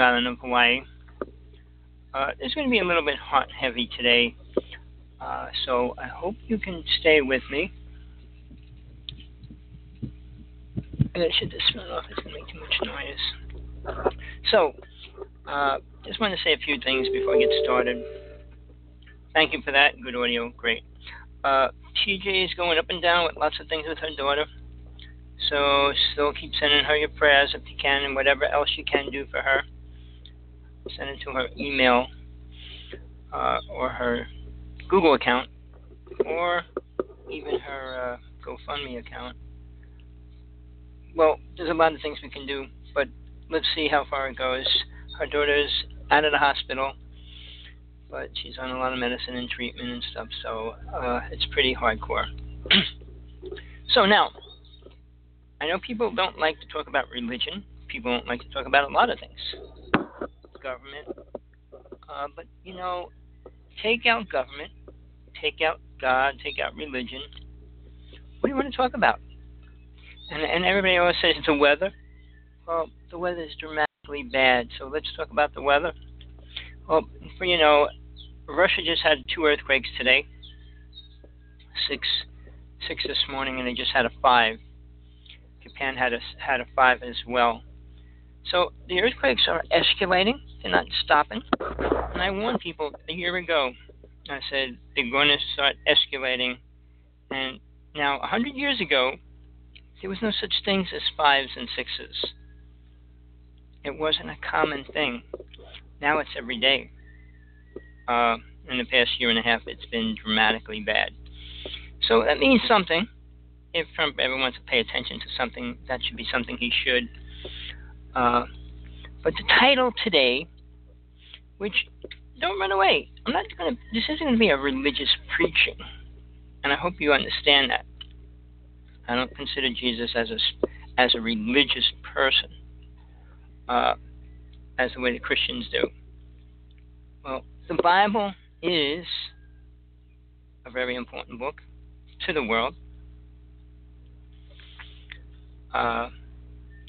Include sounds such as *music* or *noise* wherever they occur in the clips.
Island of Hawaii. Uh, it's going to be a little bit hot and heavy today, uh, so I hope you can stay with me. I shut this fan off. It's going to make too much noise. So, uh, just want to say a few things before I get started. Thank you for that. Good audio. Great. Uh, TJ is going up and down with lots of things with her daughter. So still keep sending her your prayers if you can, and whatever else you can do for her. Send it to her email uh, or her Google account, or even her uh, GoFundMe account. Well, there's a lot of things we can do, but let's see how far it goes. Her daughter's out of the hospital, but she's on a lot of medicine and treatment and stuff, so uh, it's pretty hardcore. *clears throat* so now, I know people don't like to talk about religion. People don't like to talk about a lot of things. Government. Uh, but, you know, take out government, take out God, take out religion. What do you want to talk about? And, and everybody always says it's the weather. Well, the weather is dramatically bad, so let's talk about the weather. Well, for, you know, Russia just had two earthquakes today. Six, six this morning, and they just had a five. Japan had a had a five as well. So the earthquakes are escalating; they're not stopping. And I warned people a year ago. I said they're going to start escalating. And now, a hundred years ago, there was no such things as fives and sixes. It wasn't a common thing. Now it's every day. Uh, in the past year and a half, it's been dramatically bad. So that means something if Trump ever wants to pay attention to something, that should be something he should. Uh, but the title today, which don't run away. I'm not to. This isn't to be a religious preaching, and I hope you understand that. I don't consider Jesus as a as a religious person, uh, as the way the Christians do. Well, the Bible is a very important book to the world. Uh,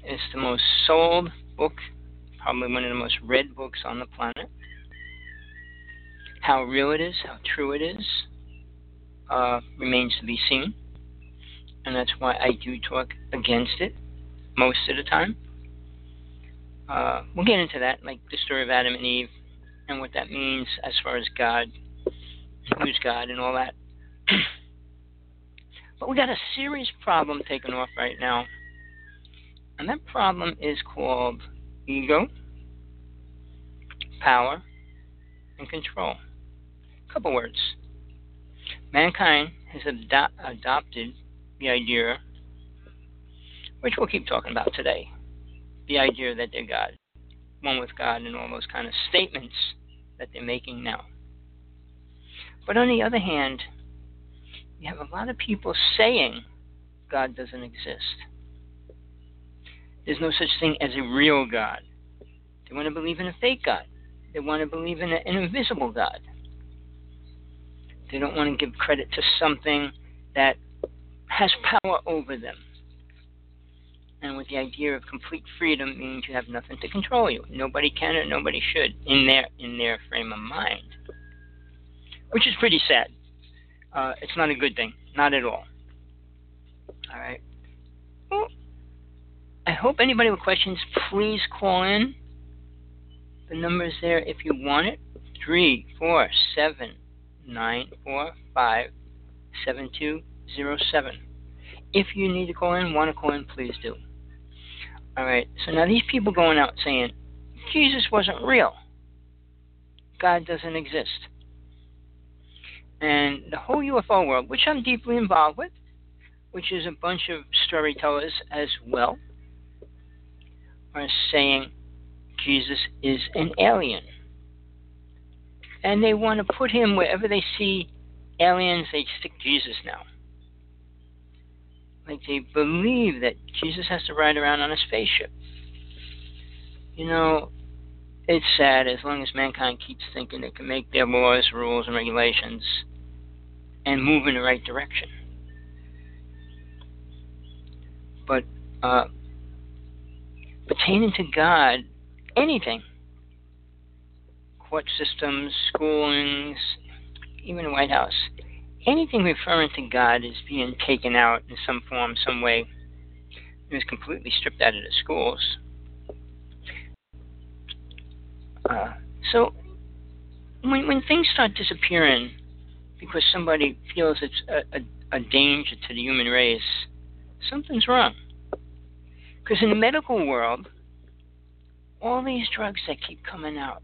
it's the most sold book, probably one of the most read books on the planet. How real it is, how true it is, uh, remains to be seen. And that's why I do talk against it most of the time. Uh, we'll get into that, like the story of Adam and Eve and what that means as far as God, who's God, and all that. *clears throat* but we got a serious problem taking off right now and that problem is called ego, power, and control. A couple words. Mankind has ado- adopted the idea, which we'll keep talking about today, the idea that they're God, one with God, and all those kind of statements that they're making now. But on the other hand, you have a lot of people saying God doesn't exist. There's no such thing as a real God. They want to believe in a fake God. They want to believe in an invisible God. They don't want to give credit to something that has power over them. And with the idea of complete freedom means you have nothing to control you. Nobody can or nobody should in their in their frame of mind. Which is pretty sad. Uh, it's not a good thing. Not at all. All right. Well, I hope anybody with questions, please call in. The number is there if you want it. Three, four, seven, nine, four, five, seven, two, zero, seven. If you need to call in, want to call in, please do. All right. So now these people going out saying Jesus wasn't real. God doesn't exist. And the whole UFO world, which I'm deeply involved with, which is a bunch of storytellers as well, are saying Jesus is an alien. And they want to put him wherever they see aliens, they stick Jesus now. Like they believe that Jesus has to ride around on a spaceship. You know, it's sad as long as mankind keeps thinking they can make their laws, rules, and regulations and move in the right direction. But uh, pertaining to God, anything, court systems, schoolings, even the White House, anything referring to God is being taken out in some form, some way. It was completely stripped out of the schools. Uh, so when when things start disappearing because somebody feels it's a, a, a danger to the human race, something's wrong. Because in the medical world, all these drugs that keep coming out.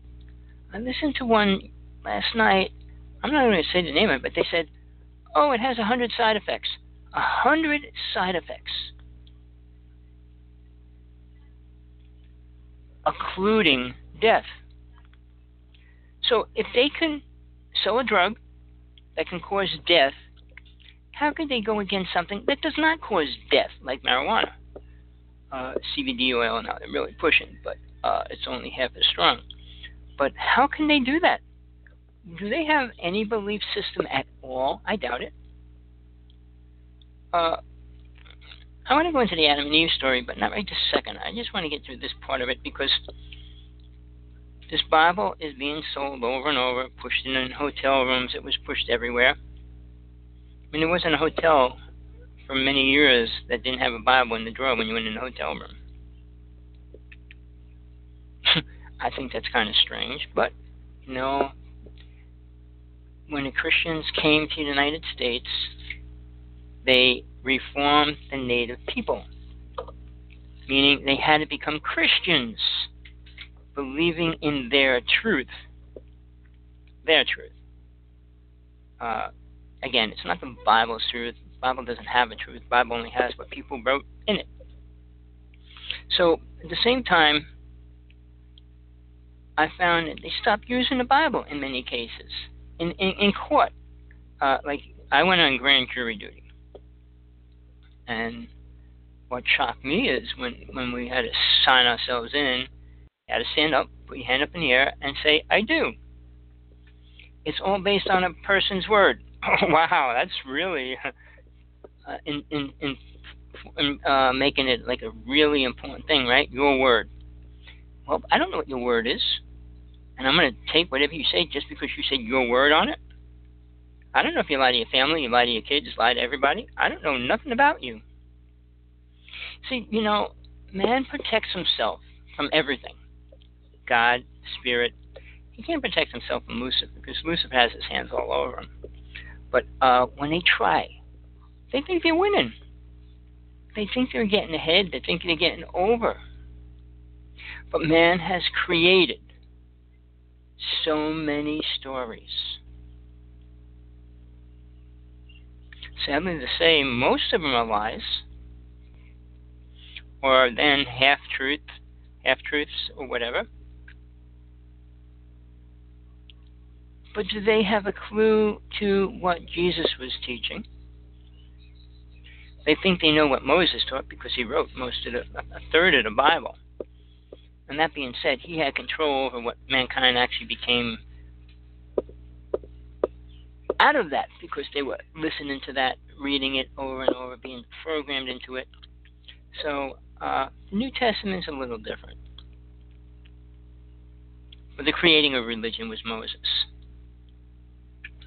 I listened to one last night. I'm not going to say the name of it, but they said, oh, it has a hundred side effects. A hundred side effects. Including death. So if they can sell a drug that can cause death, how could they go against something that does not cause death, like marijuana? Uh, CBD oil now they're really pushing, but uh, it's only half as strong. But how can they do that? Do they have any belief system at all? I doubt it. Uh, I want to go into the Adam and Eve story, but not right this second. I just want to get through this part of it because this Bible is being sold over and over, pushed in hotel rooms. It was pushed everywhere. I mean, there wasn't a hotel for many years that didn't have a Bible in the drawer when you went in the hotel room. *laughs* I think that's kind of strange, but you know, when the Christians came to the United States, they reformed the native people, meaning they had to become Christians believing in their truth. Their truth. Uh, again, it's not the Bible's truth. Bible doesn't have a truth. Bible only has what people wrote in it. So at the same time, I found that they stopped using the Bible in many cases. In in, in court, uh, like I went on grand jury duty, and what shocked me is when when we had to sign ourselves in you had to stand up, put your hand up in the air, and say, I do. It's all based on a person's word. Oh, *laughs* wow, that's really uh, in, in, in, in uh, making it like a really important thing, right? Your word. Well, I don't know what your word is, and I'm going to take whatever you say just because you said your word on it. I don't know if you lie to your family, you lie to your kids, you lie to everybody. I don't know nothing about you. See, you know, man protects himself from everything. God, Spirit. He can't protect himself from Lucifer because Lucifer has his hands all over him. But uh, when they try, they think they're winning. They think they're getting ahead. They think they're getting over. But man has created so many stories. Sadly to say, most of them are lies, or then half truth, half truths, or whatever. But do they have a clue to what Jesus was teaching? They think they know what Moses taught because he wrote most of the, a third of the Bible. And that being said, he had control over what mankind actually became out of that because they were listening to that, reading it over and over, being programmed into it. So uh, New Testament is a little different. But the creating of religion was Moses.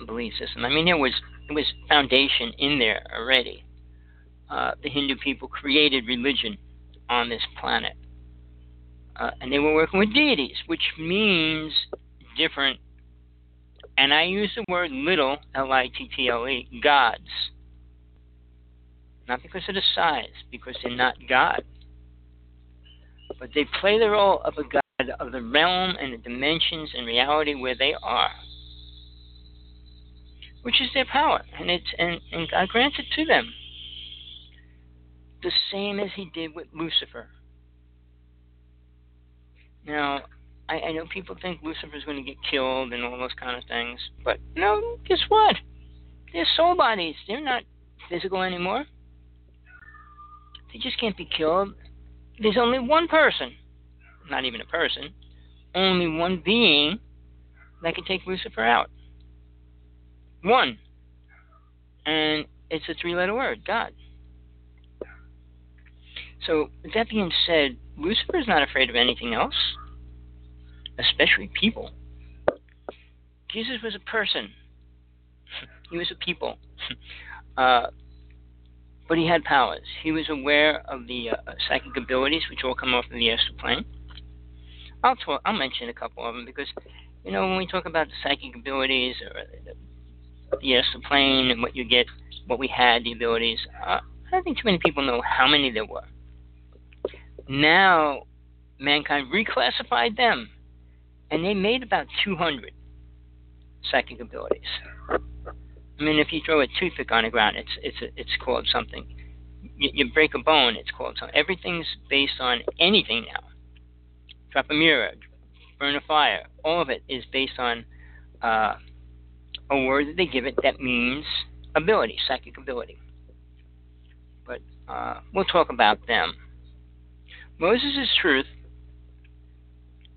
Belief system. I mean, there was there was foundation in there already. Uh, the Hindu people created religion on this planet, uh, and they were working with deities, which means different. And I use the word little, L-I-T-T-L-E, gods. Not because of the size, because they're not God. But they play the role of a God of the realm and the dimensions and reality where they are, which is their power, and it's and, and God grants it to them. The same as He did with Lucifer. Now, I, I know people think Lucifer's going to get killed and all those kind of things, but no, guess what? They're soul bodies. They're not physical anymore. They just can't be killed. There's only one person not even a person, only one being that can take Lucifer out. One. And it's a three letter word God. So, with that being said, Lucifer is not afraid of anything else, especially people. Jesus was a person, he was a people. Uh, but he had powers. He was aware of the uh, psychic abilities, which all come off of the astral plane. I'll talk, I'll mention a couple of them because you know when we talk about the psychic abilities or the, the astral plane and what you get, what we had, the abilities. Uh, I don't think too many people know how many there were. Now, mankind reclassified them, and they made about 200 psychic abilities. I mean, if you throw a toothpick on the ground, it's it's it's called something. You, you break a bone, it's called something. Everything's based on anything now drop a mirror, burn a fire. All of it is based on uh, a word that they give it that means ability, psychic ability. But uh, we'll talk about them. Moses' truth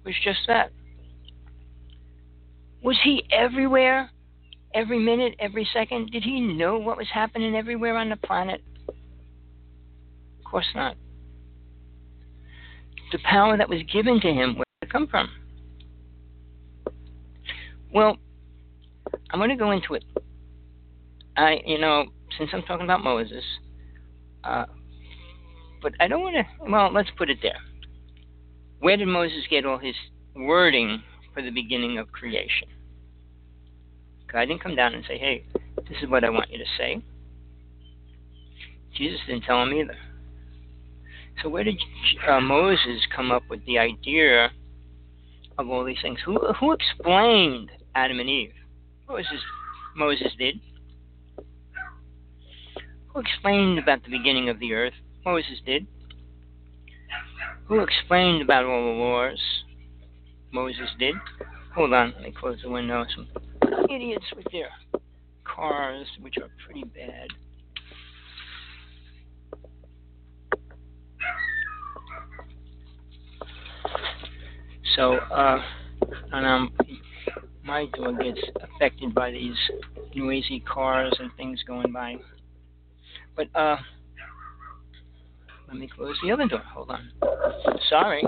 was just that. Was he everywhere, every minute, every second? Did he know what was happening everywhere on the planet? Of course not the power that was given to him, where did it come from? Well, I'm going to go into it. I, you know, since I'm talking about Moses, uh, but I don't want to. Well, let's put it there. Where did Moses get all his wording for the beginning of creation? God didn't come down and say, "Hey, this is what I want you to say." Jesus didn't tell him either. So where did uh, Moses come up with the idea of all these things? Who who explained Adam and Eve? Moses Moses did. Who explained about the beginning of the earth? Moses did. Who explained about all the laws? Moses did. Hold on, let me close the window. Some idiots with their cars, which are pretty bad. So, uh, and um, my dog gets affected by these noisy cars and things going by. But uh, let me close the other door. Hold on. Sorry.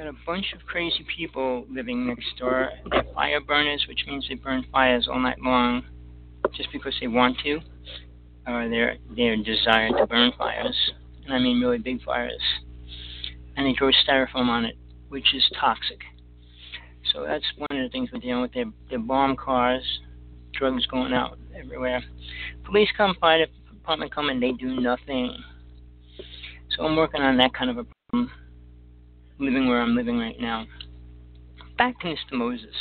A bunch of crazy people living next door. They're fire burners, which means they burn fires all night long just because they want to, or their their desire to burn fires, and I mean really big fires. And they throw styrofoam on it, which is toxic. So that's one of the things we're dealing with. They're, they're bomb cars, drugs going out everywhere. Police come, fire department come, and they do nothing. So I'm working on that kind of a problem living where I'm living right now. Back to Mr. Moses.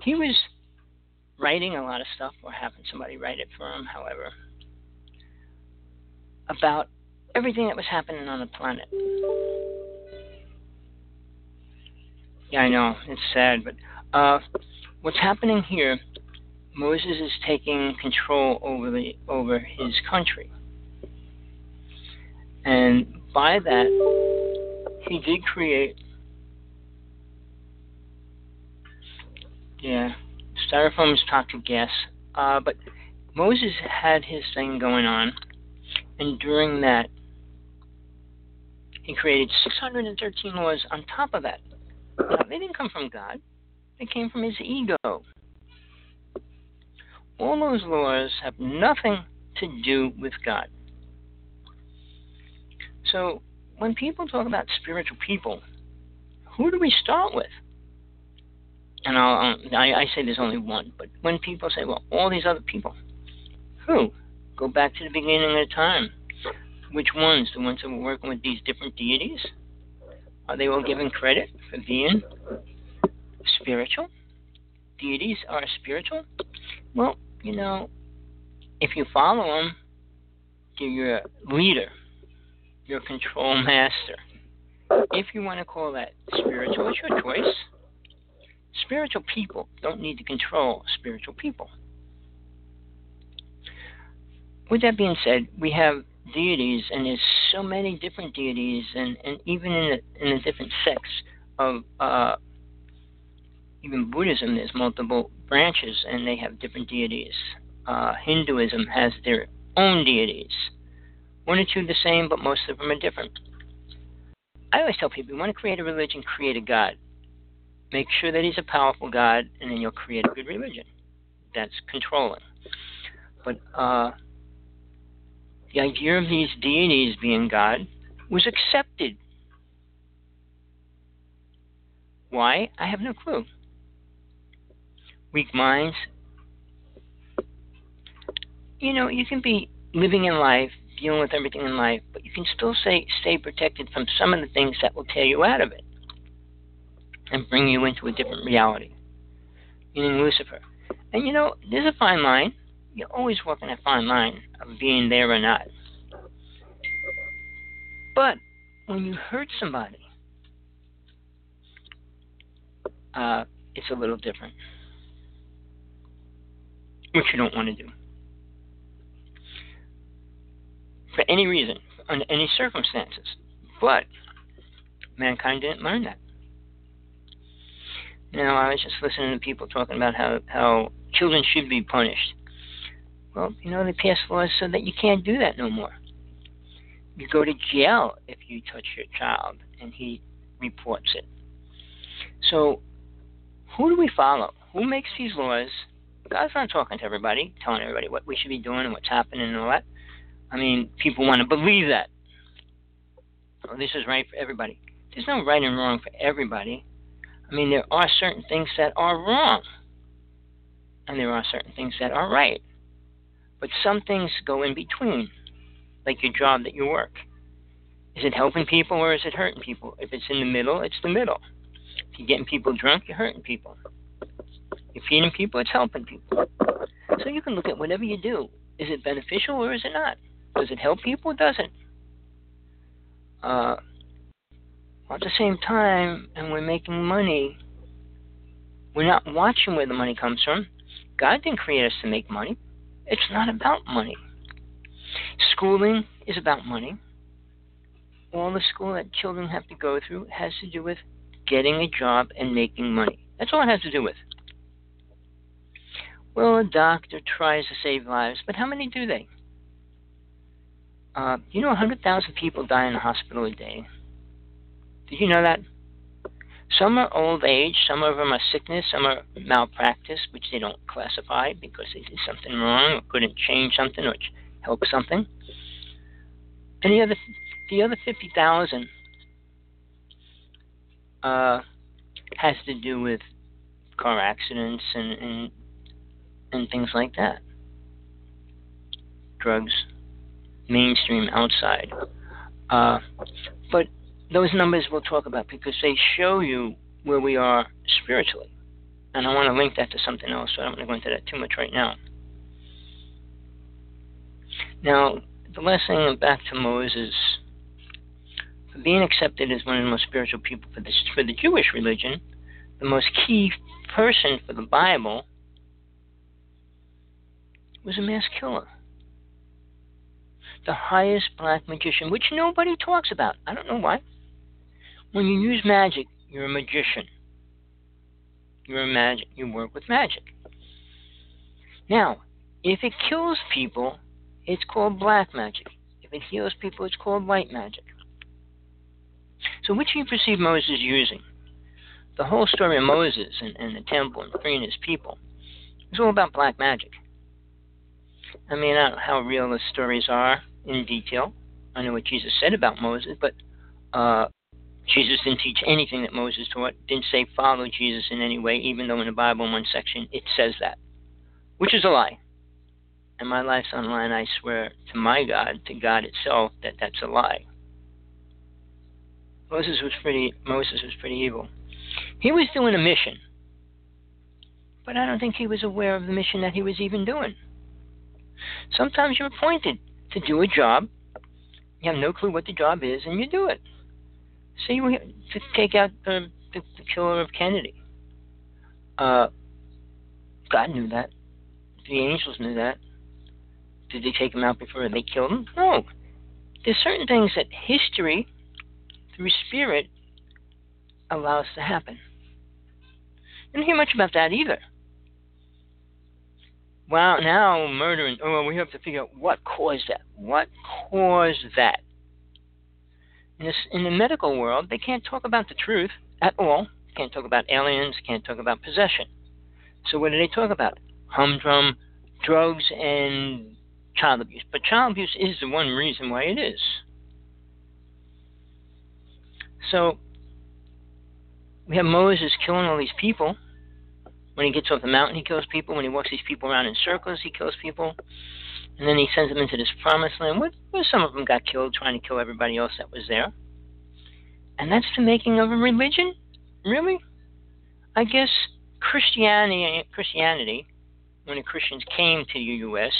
He was writing a lot of stuff, or having somebody write it for him, however, about everything that was happening on the planet. Yeah, I know, it's sad, but uh, what's happening here Moses is taking control over the over his country. And by that he did create yeah, styrofoam is toxic gas. Uh, but Moses had his thing going on, and during that, he created 613 laws on top of that. Now, they didn't come from God, they came from his ego. All those laws have nothing to do with God. So, when people talk about spiritual people, who do we start with? And I'll, um, I, I say there's only one, but when people say, well, all these other people, who? Go back to the beginning of time. Which ones? The ones that were working with these different deities? Are they all given credit for being spiritual? Deities are spiritual? Well, you know, if you follow them, you're your leader, your control master. If you want to call that spiritual, it's your choice. Spiritual people don't need to control spiritual people. With that being said, we have deities, and there's so many different deities, and, and even in the, in the different sects of uh, even Buddhism, there's multiple branches, and they have different deities. Uh, Hinduism has their own deities. One or two the same, but most of them are different. I always tell people, you want to create a religion, create a God. Make sure that he's a powerful God, and then you'll create a good religion. That's controlling. But uh, the idea of these deities being God was accepted. Why? I have no clue. Weak minds. You know, you can be living in life, dealing with everything in life, but you can still say, stay protected from some of the things that will tear you out of it and bring you into a different reality, meaning Lucifer. And you know, there's a fine line you're always walking a fine line of being there or not. But when you hurt somebody, uh, it's a little different, which you don't want to do. For any reason, under any circumstances. But mankind didn't learn that. Now, I was just listening to people talking about how, how children should be punished. Well, you know, they passed laws so that you can't do that no more. You go to jail if you touch your child and he reports it. So, who do we follow? Who makes these laws? God's not talking to everybody, telling everybody what we should be doing and what's happening and all that. I mean, people want to believe that. Oh, this is right for everybody. There's no right and wrong for everybody. I mean, there are certain things that are wrong, and there are certain things that are right. But some things go in between, like your job that you work. Is it helping people or is it hurting people? If it's in the middle, it's the middle. If you're getting people drunk, you're hurting people. You're feeding people, it's helping people. So you can look at whatever you do. Is it beneficial or is it not? Does it help people or doesn't? Uh, at the same time, and we're making money, we're not watching where the money comes from. God didn't create us to make money. It's not about money. Schooling is about money. All the school that children have to go through has to do with getting a job and making money. That's all it has to do with. Well, a doctor tries to save lives, but how many do they? Uh, you know, 100,000 people die in the hospital a day. Did you know that? Some are old age, some of them are sickness, some are malpractice, which they don't classify because they did something wrong or couldn't change something or help something. And the other, the other fifty thousand uh, has to do with car accidents and, and and things like that. Drugs, mainstream, outside. Uh, but those numbers we'll talk about because they show you where we are spiritually. And I want to link that to something else, so I don't want to go into that too much right now. Now, the last thing back to Moses. Being accepted as one of the most spiritual people for, this, for the Jewish religion, the most key person for the Bible was a mass killer. The highest black magician, which nobody talks about. I don't know why. When you use magic, you're a magician. You're a magic. You work with magic. Now, if it kills people, it's called black magic. If it heals people, it's called white magic. So, which do you perceive Moses using? The whole story of Moses and, and the temple and freeing his people is all about black magic. I mean, I don't know how real the stories are in detail. I know what Jesus said about Moses, but uh, Jesus didn't teach anything that Moses taught, didn't say follow Jesus in any way, even though in the Bible, in one section, it says that, which is a lie. And my life's on line, I swear to my God, to God itself, that that's a lie. Moses was pretty Moses was pretty evil. He was doing a mission. But I don't think he was aware of the mission that he was even doing. Sometimes you're appointed to do a job. You have no clue what the job is, and you do it. Say you to take out the, the, the killer of Kennedy. Uh, God knew that. The angels knew that. Did they take him out before they killed him? No. There's certain things that history, through spirit, allows to happen. I didn't hear much about that either. Well, now murder and oh, we have to figure out what caused that. What caused that? In, this, in the medical world, they can't talk about the truth at all. Can't talk about aliens. Can't talk about possession. So what do they talk about? Humdrum, drugs, and child abuse. But child abuse is the one reason why it is. So we have Moses killing all these people. When he gets off the mountain, he kills people. When he walks these people around in circles, he kills people. And then he sends them into this promised land where, where some of them got killed trying to kill everybody else that was there. And that's the making of a religion? Really? I guess Christianity, Christianity, when the Christians came to the U.S.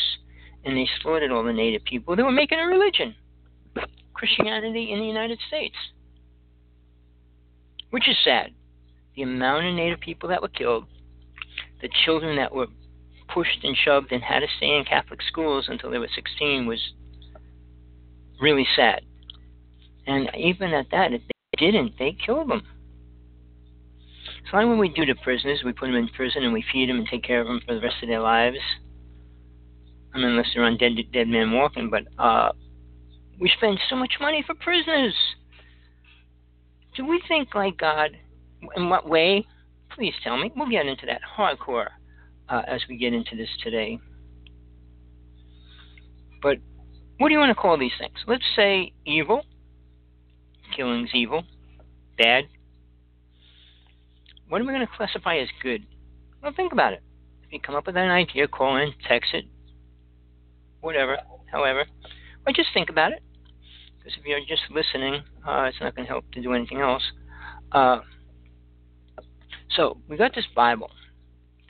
and they slaughtered all the native people, they were making a religion. Christianity in the United States. Which is sad. The amount of native people that were killed, the children that were pushed and shoved and had to stay in Catholic schools until they were 16 was really sad. And even at that, if they didn't, they killed them. So like what we do to prisoners, we put them in prison and we feed them and take care of them for the rest of their lives. I mean, unless they're on dead dead man walking, but uh, we spend so much money for prisoners. Do we think like God? In what way? Please tell me. We'll get into that hardcore uh, as we get into this today. But what do you want to call these things? Let's say evil. Killing's evil. Bad. What are we going to classify as good? Well, think about it. If you come up with an idea, call in, text it, whatever, however, or just think about it. Because if you're just listening, uh, it's not going to help to do anything else. Uh, so, we got this Bible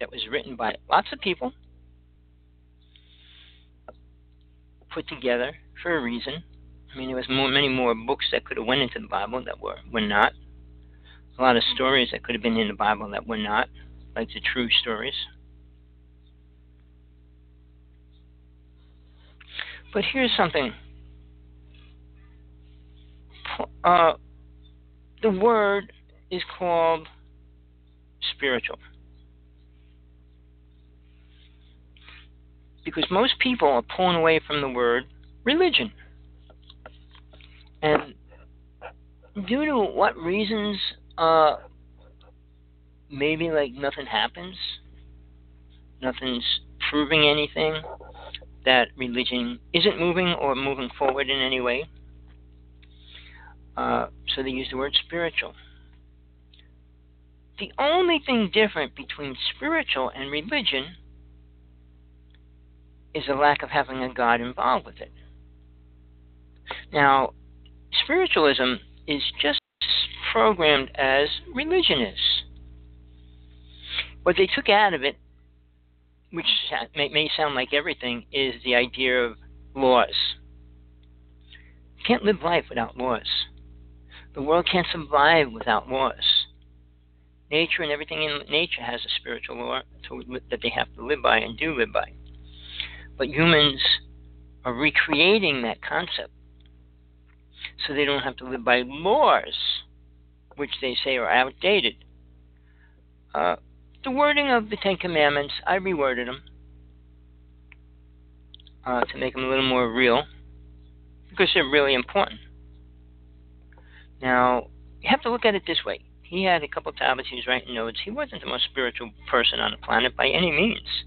that was written by lots of people, put together for a reason. I mean, there was more, many more books that could have went into the Bible that were were not. A lot of stories that could have been in the Bible that were not, like the true stories. But here's something. Uh, the word is called spiritual. Because most people are pulling away from the word religion. And due to what reasons, uh, maybe like nothing happens, nothing's proving anything, that religion isn't moving or moving forward in any way. Uh, so they use the word spiritual. The only thing different between spiritual and religion is a lack of having a God involved with it. Now, spiritualism is just programmed as religion is. What they took out of it, which may, sound like everything, is the idea of laws. You can't live life without laws. The world can't survive without laws. Nature and everything in nature has a spiritual law that they have to live by and do live by. But humans are recreating that concept so they don't have to live by laws which they say are outdated. Uh, the wording of the Ten Commandments, I reworded them uh, to make them a little more real because they're really important. Now, you have to look at it this way. He had a couple of tablets, he was writing notes. He wasn't the most spiritual person on the planet by any means.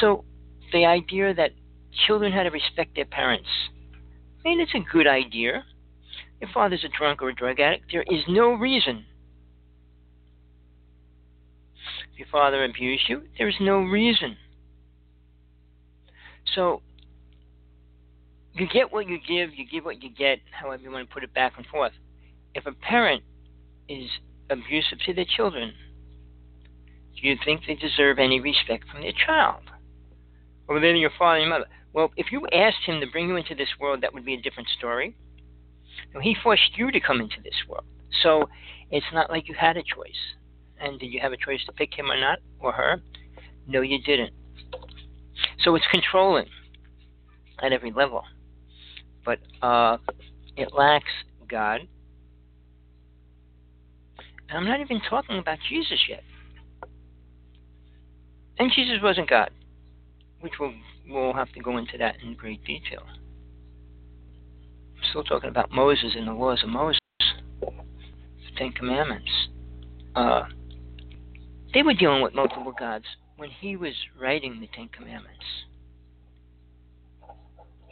So, the idea that children had to respect their parents, I mean, it's a good idea. If father's a drunk or a drug addict, there is no reason. If your father abused you, there is no reason. So, you get what you give, you give what you get, however you want to put it back and forth. If a parent is abusive to their children, do you think they deserve any respect from their child? Or then your father and mother? Well, if you asked him to bring you into this world, that would be a different story. No, he forced you to come into this world. So it's not like you had a choice. And did you have a choice to pick him or not, or her? No, you didn't. So it's controlling at every level but uh, it lacks God. And I'm not even talking about Jesus yet. And Jesus wasn't God, which we'll, we'll have to go into that in great detail. I'm still talking about Moses and the laws of Moses, the Ten Commandments. Uh, they were dealing with multiple gods when he was writing the Ten Commandments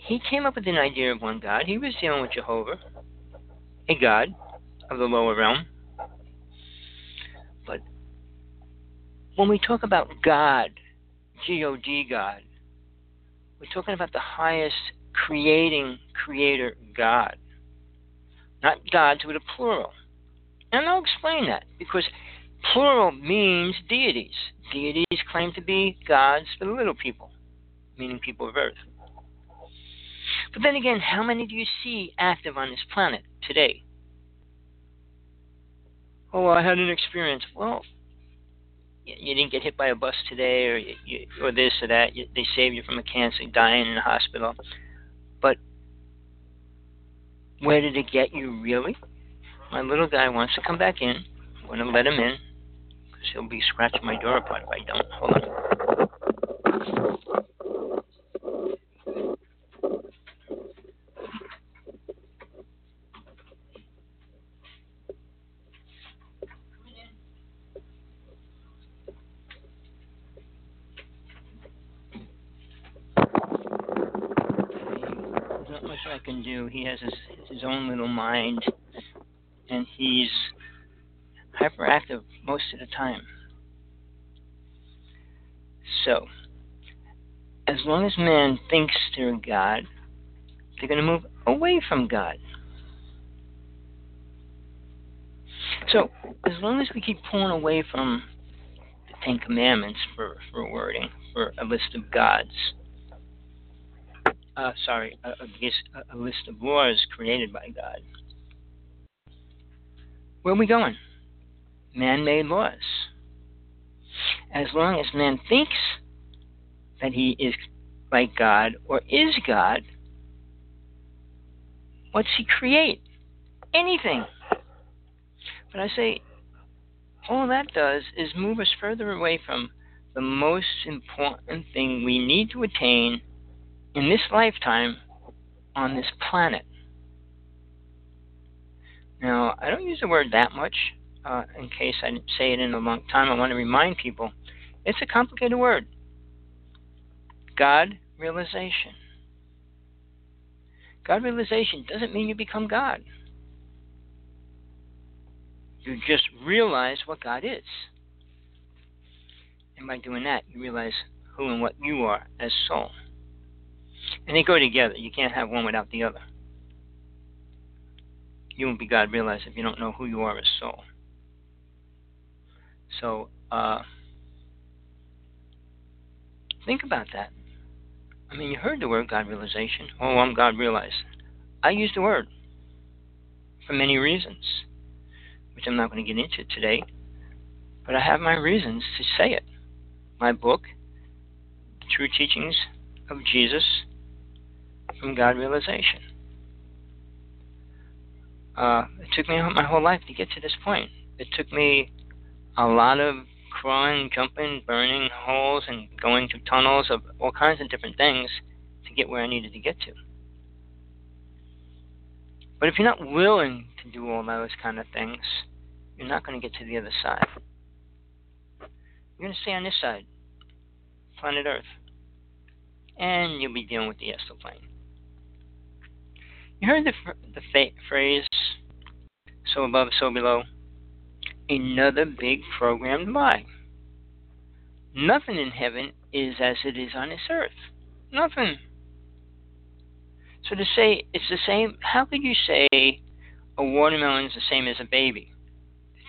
he came up with an idea of one God. He was dealing with Jehovah, a God of the lower realm. But when we talk about God, G O D God, we're talking about the highest creating creator God. Not gods with a plural. And I'll explain that because plural means deities. Deities claim to be gods for the little people, meaning people of earth. But then again, how many do you see active on this planet today? Oh, I had an experience. Well, you didn't get hit by a bus today, or you, or this or that. You, they saved you from a cancer, dying in the hospital. But where did it get you, really? My little guy wants to come back in. I'm going to let him in because he'll be scratching my door apart if I don't. Hold on. Do. He has his his own little mind, and he's hyperactive most of the time. So, as long as man thinks they're God, they're going to move away from God. So, as long as we keep pulling away from the Ten Commandments for, for wording, for a list of gods, uh, sorry, a, a, a list of laws created by God. Where are we going? Man made laws. As long as man thinks that he is like God or is God, what's he create? Anything. But I say, all that does is move us further away from the most important thing we need to attain in this lifetime on this planet. Now, I don't use the word that much uh, in case I didn't say it in a long time. I want to remind people it's a complicated word God realization. God realization doesn't mean you become God. You just realize what God is. And by doing that, you realize who and what you are as soul. And they go together. You can't have one without the other. You won't be God realized if you don't know who you are as soul. So, uh, think about that. I mean, you heard the word God realization. Oh, I'm God realized. I use the word for many reasons, which I'm not going to get into today. But I have my reasons to say it. My book, The true teachings of Jesus from God realization. Uh, it took me my whole life to get to this point. It took me a lot of crawling, jumping, burning holes, and going through tunnels of all kinds of different things to get where I needed to get to. But if you're not willing to do all those kind of things, you're not going to get to the other side. You're going to stay on this side, planet Earth, and you'll be dealing with the astral plane. You heard the, the fa- phrase, so above, so below? Another big programmed lie. Nothing in heaven is as it is on this earth. Nothing. So to say it's the same, how could you say a watermelon is the same as a baby?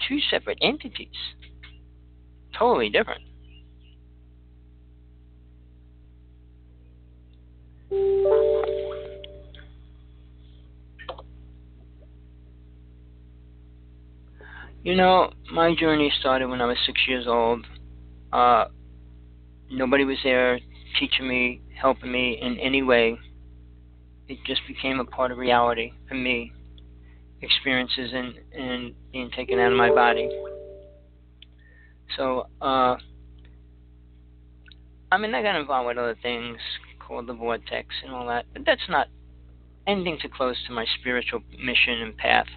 Two separate entities. Totally different. You know, my journey started when I was six years old. Uh, nobody was there teaching me, helping me in any way. It just became a part of reality for me. Experiences and, and being taken out of my body. So, uh, I mean, I got involved with other things called the vortex and all that, but that's not anything too close to my spiritual mission and path.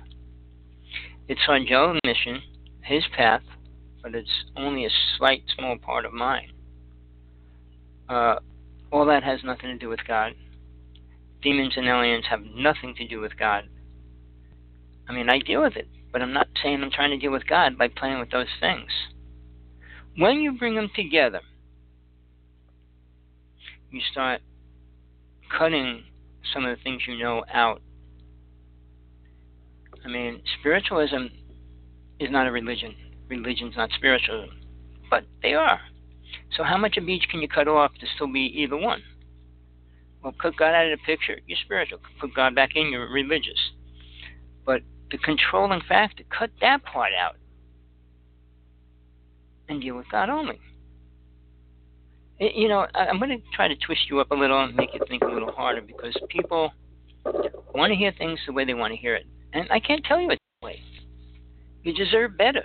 It's on Joe's mission, his path, but it's only a slight, small part of mine. Uh, all that has nothing to do with God. Demons and aliens have nothing to do with God. I mean, I deal with it, but I'm not saying I'm trying to deal with God by playing with those things. When you bring them together, you start cutting some of the things you know out I mean, spiritualism is not a religion. Religion's not spiritualism. But they are. So how much of each can you cut off to still be either one? Well, cut God out of the picture, you're spiritual. Put God back in, you're religious. But the controlling factor, cut that part out and deal with God only. You know, I'm going to try to twist you up a little and make you think a little harder because people want to hear things the way they want to hear it. And I can't tell you it way. You deserve better.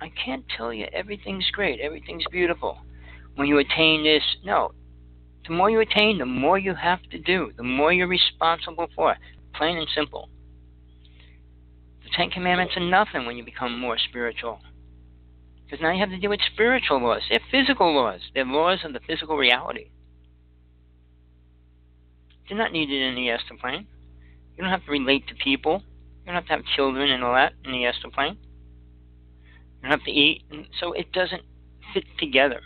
I can't tell you everything's great, everything's beautiful. When you attain this, no. The more you attain, the more you have to do, the more you're responsible for. Plain and simple. The Ten Commandments are nothing when you become more spiritual. Because now you have to deal with spiritual laws. They're physical laws. They're laws of the physical reality. They're not needed in the astral plane. You don't have to relate to people. You don't have to have children and all that in the astral plane. You don't have to eat. And so it doesn't fit together.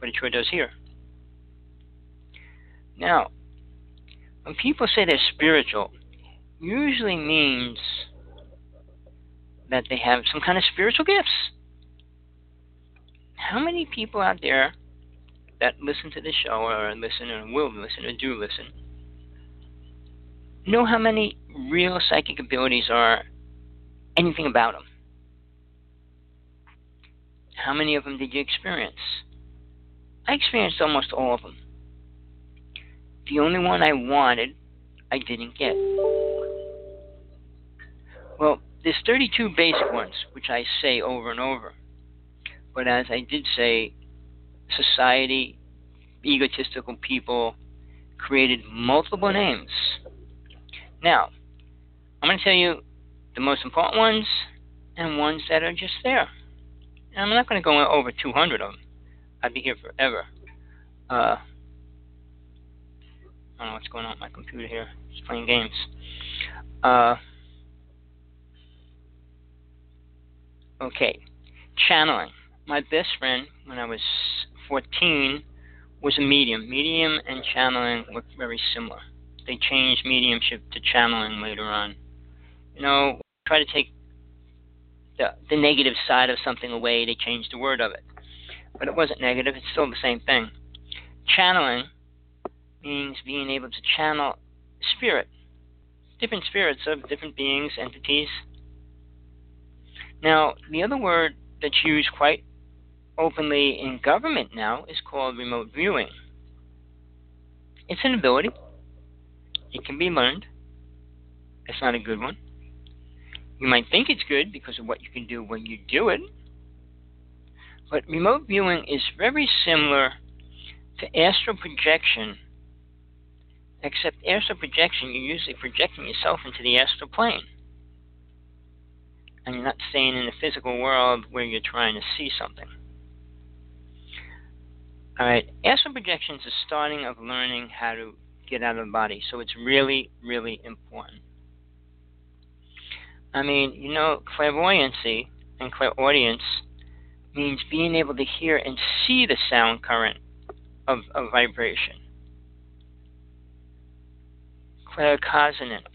But it sure does here. Now, when people say they're spiritual, usually means that they have some kind of spiritual gifts. How many people out there that listen to the show or listen and will listen or do listen know how many real psychic abilities are anything about them? How many of them did you experience? I experienced almost all of them. The only one I wanted, I didn't get. Well, there's 32 basic ones, which I say over and over. But as I did say, society, egotistical people created multiple names now, I'm going to tell you the most important ones and ones that are just there. And I'm not going to go over 200 of them. I'd be here forever. Uh, I don't know what's going on with my computer here. It's playing games. Uh, okay. Channeling. My best friend, when I was 14, was a medium. Medium and channeling look very similar they changed mediumship to channeling later on. You know, try to take the, the negative side of something away, they changed the word of it. But it wasn't negative, it's still the same thing. Channeling means being able to channel spirit, different spirits of different beings, entities. Now, the other word that's used quite openly in government now is called remote viewing. It's an ability. It can be learned. It's not a good one. You might think it's good because of what you can do when you do it. But remote viewing is very similar to astral projection, except astral projection, you're usually projecting yourself into the astral plane. And you're not staying in the physical world where you're trying to see something. Alright, astral projection is the starting of learning how to get out of the body, so it's really, really important. I mean, you know, clairvoyancy and clairaudience means being able to hear and see the sound current of, of vibration. Claircognizant,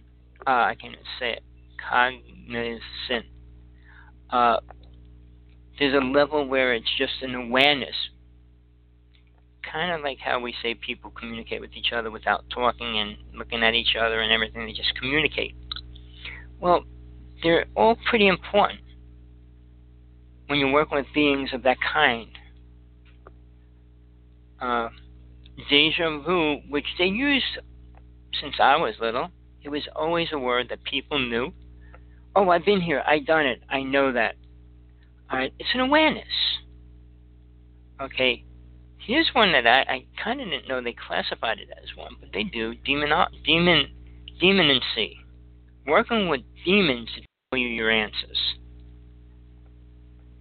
uh, I can't say it, cognizant. Uh, there's a level where it's just an awareness. Kind of like how we say people communicate with each other without talking and looking at each other and everything, they just communicate. Well, they're all pretty important when you're working with beings of that kind. Uh, deja vu, which they used since I was little, it was always a word that people knew. Oh, I've been here, I've done it, I know that. All right, it's an awareness. Okay, here's one that I, I kind of didn't know they classified it as one, but they do. Demon, demon, demonancy. Working with demons to tell you your answers.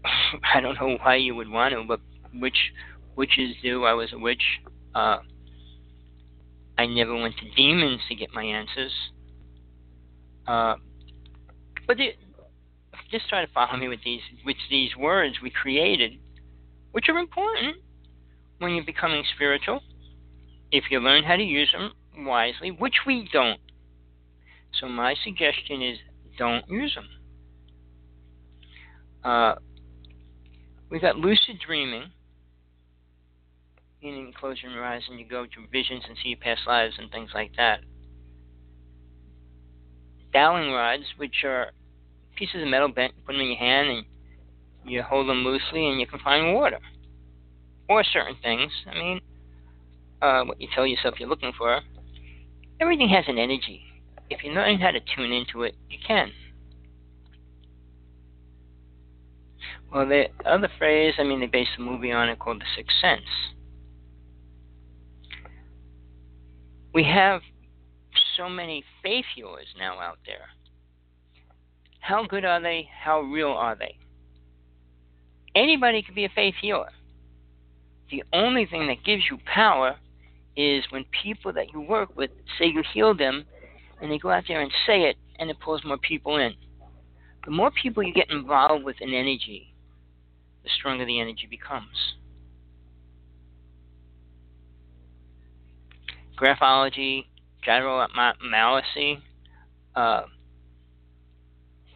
*sighs* I don't know why you would want to, but which witches do. I was a witch. Uh, I never went to demons to get my answers. Uh, but the, just try to follow me with these with these words we created, which are important when you're becoming spiritual. If you learn how to use them wisely, which we don't. So my suggestion is don't use them. Uh, we got lucid dreaming, you close your eyes and you go to visions and see your past lives and things like that. Dowsing rods, which are pieces of metal bent, put them in your hand and you hold them loosely and you can find water. Or certain things. I mean, uh, what you tell yourself you're looking for. Everything has an energy. If you learn how to tune into it, you can. Well, the other phrase, I mean, they based a movie on it called The Sixth Sense. We have so many faith healers now out there. How good are they? How real are they? Anybody can be a faith healer. The only thing that gives you power is when people that you work with say you heal them and they go out there and say it and it pulls more people in. The more people you get involved with an energy, the stronger the energy becomes. Graphology, gyromancy, uh,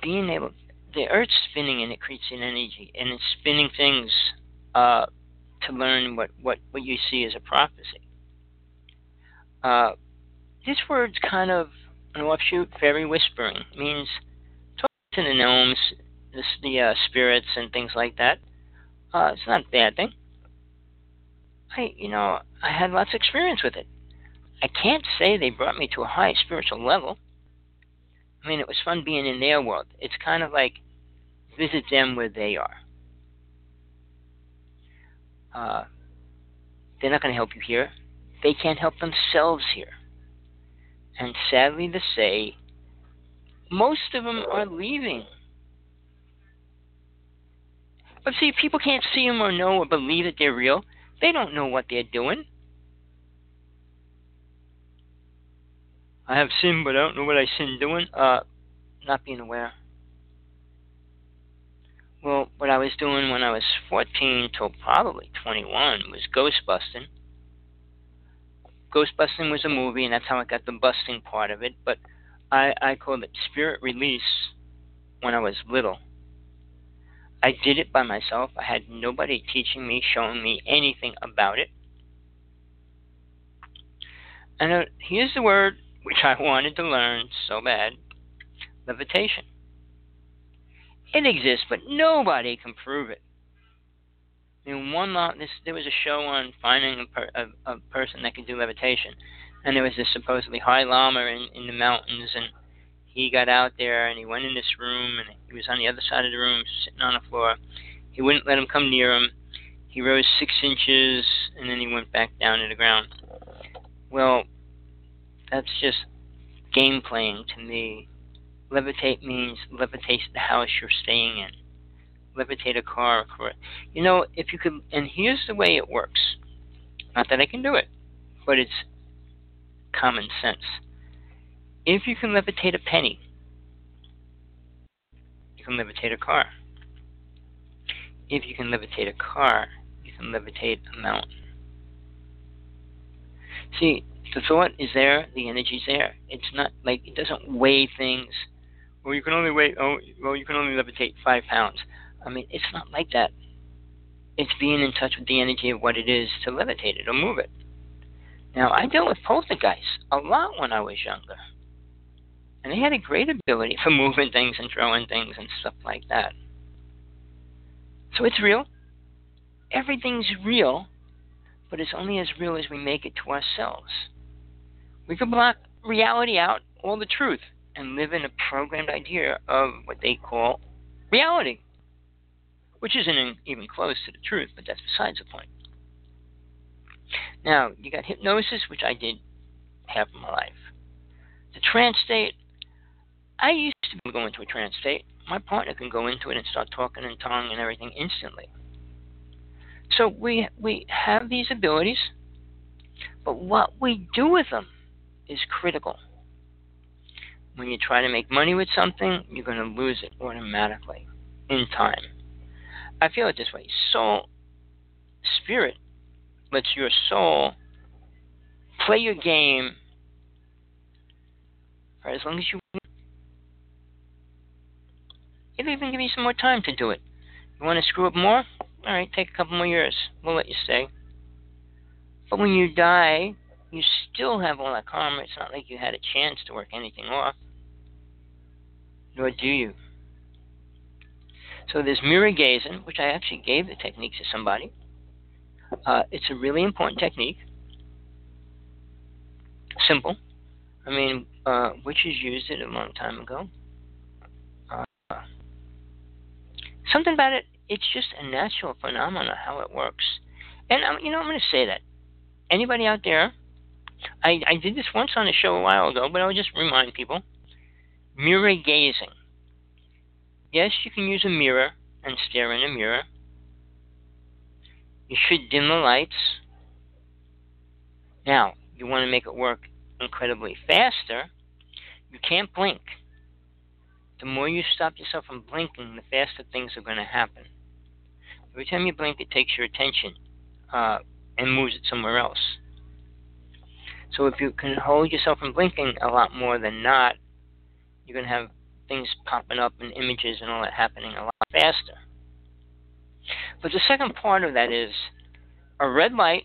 being able, the Earth's spinning and it creates an energy, and it's spinning things uh, to learn what, what, what you see as a prophecy. Uh, this word's kind of an offshoot, fairy whispering, means talking to the gnomes, the, the uh, spirits, and things like that. Uh, it's not a bad thing. I, you know, I had lots of experience with it. I can't say they brought me to a high spiritual level. I mean, it was fun being in their world. It's kind of like visit them where they are. Uh, they're not going to help you here. They can't help themselves here. And sadly to say, most of them are leaving. But see, people can't see them or know or believe that they're real. They don't know what they're doing. I have sinned, but I don't know what I sin doing. Uh, not being aware. Well, what I was doing when I was 14 till probably 21 was ghost busting. Ghost busting was a movie, and that's how I got the busting part of it. But I, I called it spirit release when I was little. I did it by myself. I had nobody teaching me, showing me anything about it. And uh, here's the word which I wanted to learn so bad levitation. It exists, but nobody can prove it. In one law, this there was a show on finding a, per, a, a person that could do levitation, and there was this supposedly high lama in, in the mountains, and he got out there and he went in this room, and he was on the other side of the room, sitting on the floor. He wouldn't let him come near him. He rose six inches, and then he went back down to the ground. Well, that's just game playing to me. Levitate means levitate the house you're staying in. Levitate a car. You know, if you could, and here's the way it works. Not that I can do it, but it's common sense. If you can levitate a penny, you can levitate a car. If you can levitate a car, you can levitate a mountain. See, the thought is there, the energy's there. It's not like it doesn't weigh things. Well, you can only weigh. Oh, well, you can only levitate five pounds. I mean, it's not like that. It's being in touch with the energy of what it is to levitate it or move it. Now, I dealt with poltergeists a lot when I was younger. And they had a great ability for *laughs* moving things and throwing things and stuff like that. So it's real. Everything's real, but it's only as real as we make it to ourselves. We can block reality out, all the truth, and live in a programmed idea of what they call reality, which isn't even close to the truth, but that's besides the point. Now, you got hypnosis, which I did half of my life. The trance state, I used to go into a trance state. My partner can go into it and start talking in tongue and everything instantly. So we we have these abilities, but what we do with them is critical. When you try to make money with something, you're going to lose it automatically in time. I feel it this way. Soul, spirit lets your soul play your game for as long as you want. It'll even give you some more time to do it. You want to screw up more? All right, take a couple more years. We'll let you stay. But when you die, you still have all that karma. It's not like you had a chance to work anything off. Nor do you. So there's mirror gazing, which I actually gave the technique to somebody. Uh, it's a really important technique. Simple. I mean, uh, witches used it a long time ago. Uh, something about it, it's just a natural phenomenon how it works. And um, you know, I'm going to say that anybody out there, I, I did this once on a show a while ago, but I'll just remind people: mirror gazing. Yes, you can use a mirror and stare in a mirror. You should dim the lights. Now, you want to make it work incredibly faster. You can't blink. The more you stop yourself from blinking, the faster things are going to happen. Every time you blink, it takes your attention uh, and moves it somewhere else. So if you can hold yourself from blinking a lot more than not, you're going to have things popping up and images and all that happening a lot faster. But the second part of that is a red light.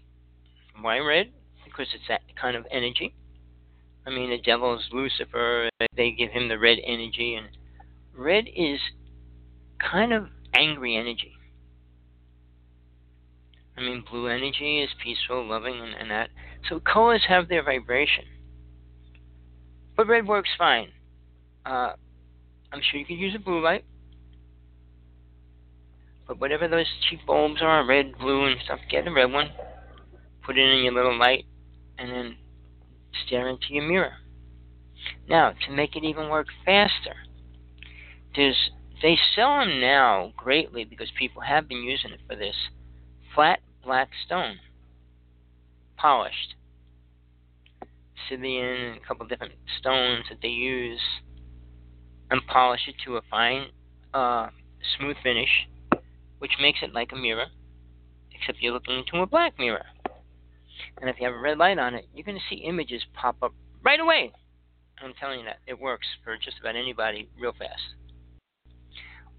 Why red? Because it's that kind of energy. I mean, the devil's Lucifer. They give him the red energy, and red is kind of angry energy. I mean, blue energy is peaceful, loving, and, and that. So colors have their vibration. But red works fine. Uh, I'm sure you could use a blue light. But whatever those cheap bulbs are, red, blue, and stuff, get a red one. Put it in your little light, and then stare into your mirror. Now, to make it even work faster, there's they sell them now greatly because people have been using it for this flat black stone, polished. Obsidian and a couple different stones that they use and polish it to a fine, uh, smooth finish, which makes it like a mirror, except you're looking into a black mirror. And if you have a red light on it, you're going to see images pop up right away. I'm telling you that. It works for just about anybody real fast.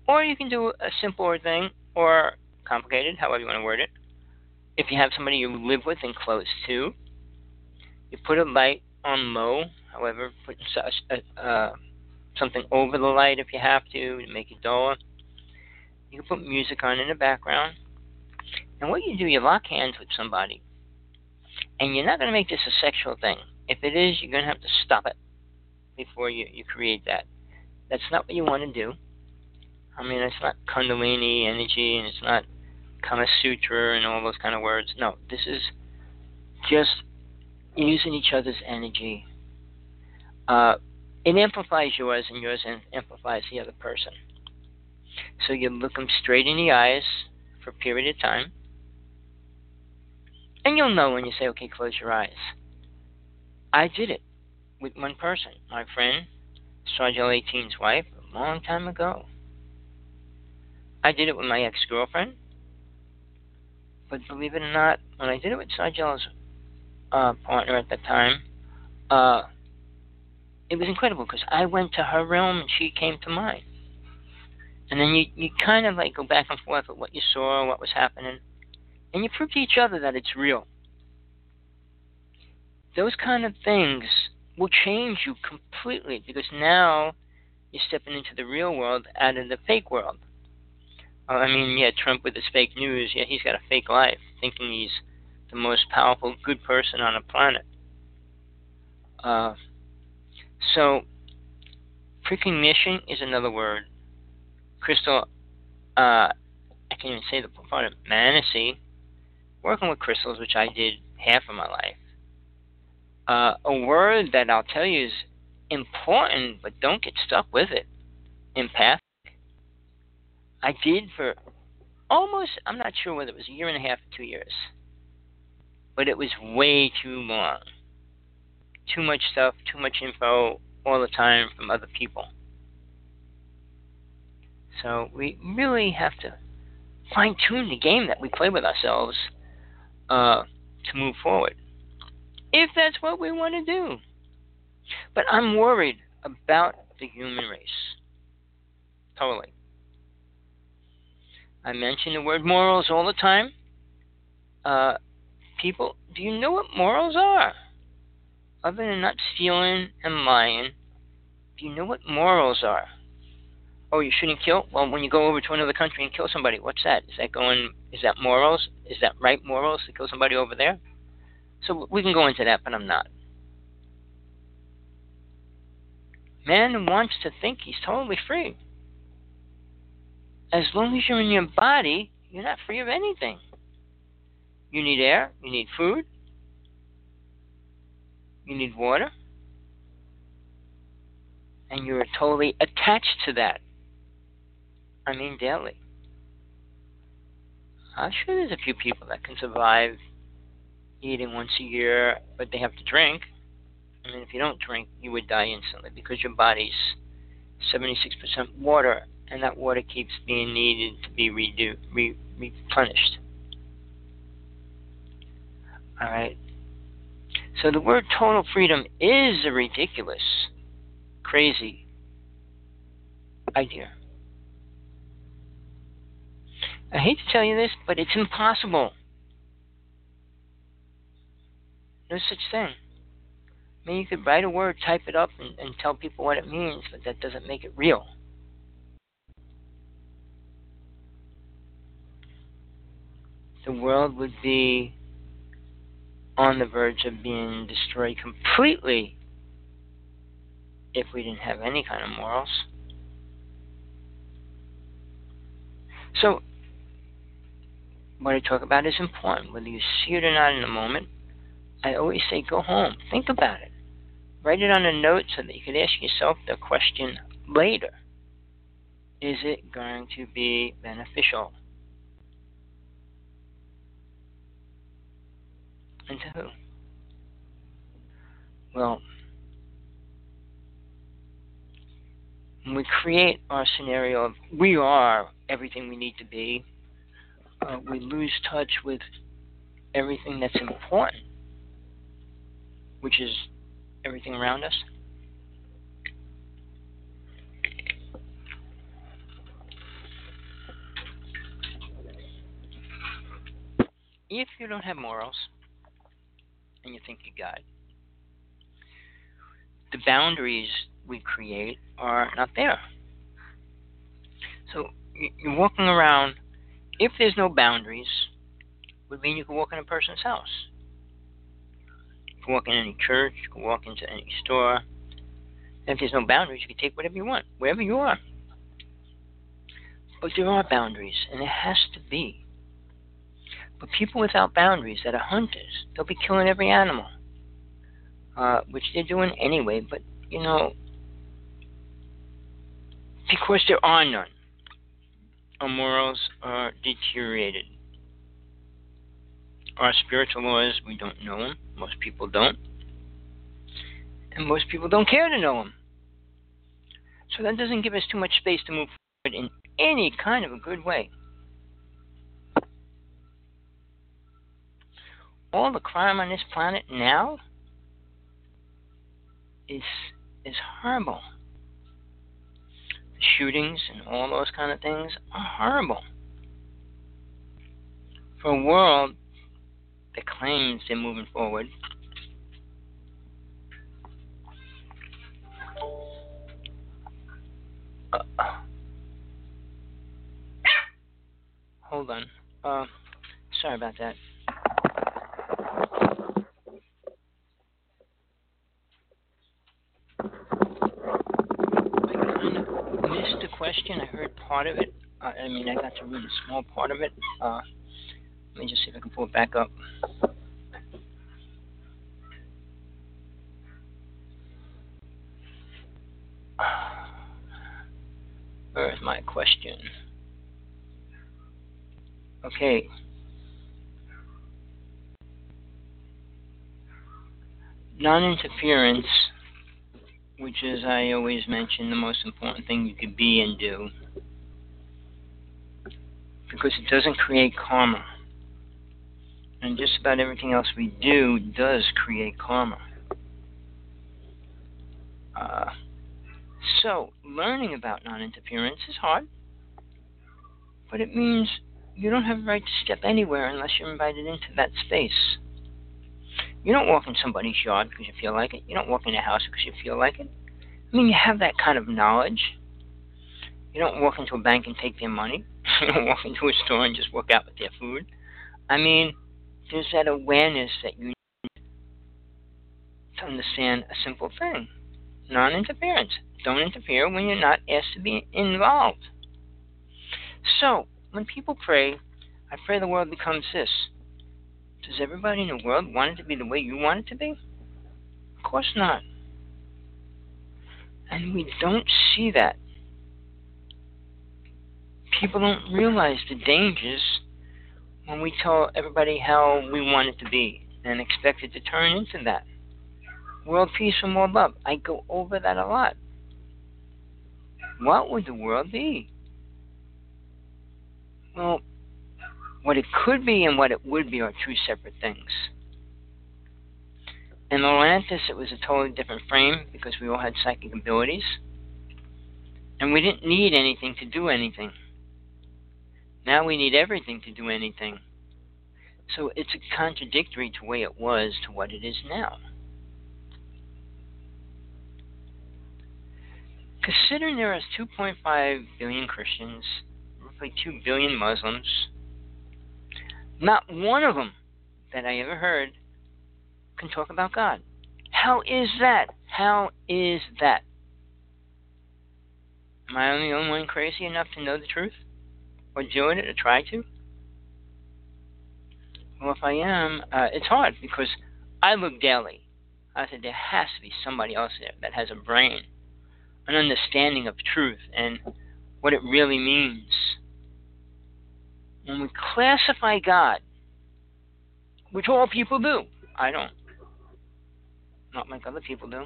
Or you can do a simpler thing, or complicated, however you want to word it. If you have somebody you live with and close to, you put a light on low, however, put uh, something over the light if you have to to make it duller. You can put music on in the background. And what you do, you lock hands with somebody, and you're not going to make this a sexual thing. If it is, you're going to have to stop it before you, you create that. That's not what you want to do. I mean, it's not Kundalini energy, and it's not Kama Sutra and all those kind of words. No, this is just using each other's energy. Uh, it amplifies yours, and yours amplifies the other person. So you look them straight in the eyes for a period of time, and you'll know when you say, okay, close your eyes. I did it with one person, my friend, Sergeant 18's wife, a long time ago. I did it with my ex girlfriend. But believe it or not, when I did it with Sargella's uh, partner at the time, uh, it was incredible because I went to her realm and she came to mine. And then you, you kind of like go back and forth with what you saw, what was happening, and you prove to each other that it's real. Those kind of things will change you completely because now you're stepping into the real world out of the fake world. Uh, I mean, yeah, Trump with his fake news, yeah, he's got a fake life, thinking he's the most powerful, good person on the planet. Uh, so, precognition is another word. Crystal, uh, I can't even say the part of Manasi, working with crystals, which I did half of my life. Uh, a word that I'll tell you is important, but don't get stuck with it. Empathic. I did for almost, I'm not sure whether it was a year and a half or two years, but it was way too long. Too much stuff, too much info all the time from other people. So we really have to fine tune the game that we play with ourselves uh, to move forward. If that's what we want to do. But I'm worried about the human race. Totally. I mention the word morals all the time. Uh, people, do you know what morals are? Other than not stealing and lying, do you know what morals are? Oh, you shouldn't kill? Well, when you go over to another country and kill somebody, what's that? Is that going, is that morals? Is that right morals to kill somebody over there? So we can go into that, but I'm not. Man wants to think he's totally free as long as you're in your body, you're not free of anything. You need air, you need food, you need water, and you're totally attached to that. I mean, daily. I'm sure there's a few people that can survive eating once a year, but they have to drink. I mean, if you don't drink, you would die instantly because your body's 76% water and that water keeps being needed to be redo, re, replenished. All right. So the word total freedom is a ridiculous, crazy idea. I hate to tell you this, but it's impossible. No such thing. I mean, you could write a word, type it up, and, and tell people what it means, but that doesn't make it real. the world would be on the verge of being destroyed completely if we didn't have any kind of morals. So, what I talk about is important, whether you see it or not in the moment. I always say go home, think about it, write it on a note so that you can ask yourself the question later Is it going to be beneficial? And to who? Well, when we create our scenario of we are everything we need to be, uh, we lose touch with everything that's important, which is everything around us. If you don't have morals, and you think you got. The boundaries we create are not there. So you're walking around. If there's no boundaries, would mean you could walk in a person's house. You can walk in any church, you can walk into any store. And if there's no boundaries, you can take whatever you want, wherever you are. But there are boundaries, and there has to be. But people without boundaries that are hunters, they'll be killing every animal, uh, which they're doing anyway. But, you know, because there are none, our morals are deteriorated. Our spiritual laws, we don't know them. Most people don't. And most people don't care to know them. So that doesn't give us too much space to move forward in any kind of a good way. All the crime on this planet now is is horrible. The shootings and all those kind of things are horrible. For a world that claims they're moving forward, uh, hold on. Uh, sorry about that. Missed the question. I heard part of it. Uh, I mean, I got to read a small part of it. Uh, let me just see if I can pull it back up. Where is my question? Okay. Non interference which is, I always mention, the most important thing you could be and do. Because it doesn't create karma. And just about everything else we do does create karma. Uh, so, learning about non interference is hard, but it means you don't have a right to step anywhere unless you're invited into that space. You don't walk in somebody's yard because you feel like it. You don't walk in a house because you feel like it. I mean, you have that kind of knowledge. You don't walk into a bank and take their money. *laughs* you don't walk into a store and just walk out with their food. I mean, there's that awareness that you need to understand a simple thing non interference. Don't interfere when you're not asked to be involved. So, when people pray, I pray the world becomes this does everybody in the world want it to be the way you want it to be? Of course not. And we don't see that. People don't realize the dangers when we tell everybody how we want it to be and expect it to turn into that. World peace and world love. I go over that a lot. What would the world be? Well, what it could be and what it would be are two separate things. In Atlantis, it was a totally different frame because we all had psychic abilities. And we didn't need anything to do anything. Now we need everything to do anything. So it's a contradictory to the way it was to what it is now. Considering there are 2.5 billion Christians, roughly 2 billion Muslims, not one of them that I ever heard can talk about God. How is that? How is that? Am I the only one crazy enough to know the truth? Or doing it or try to? Well, if I am, uh, it's hard because I look daily. I said there has to be somebody else there that has a brain, an understanding of truth and what it really means when we classify God, which all people do, I don't, not like other people do.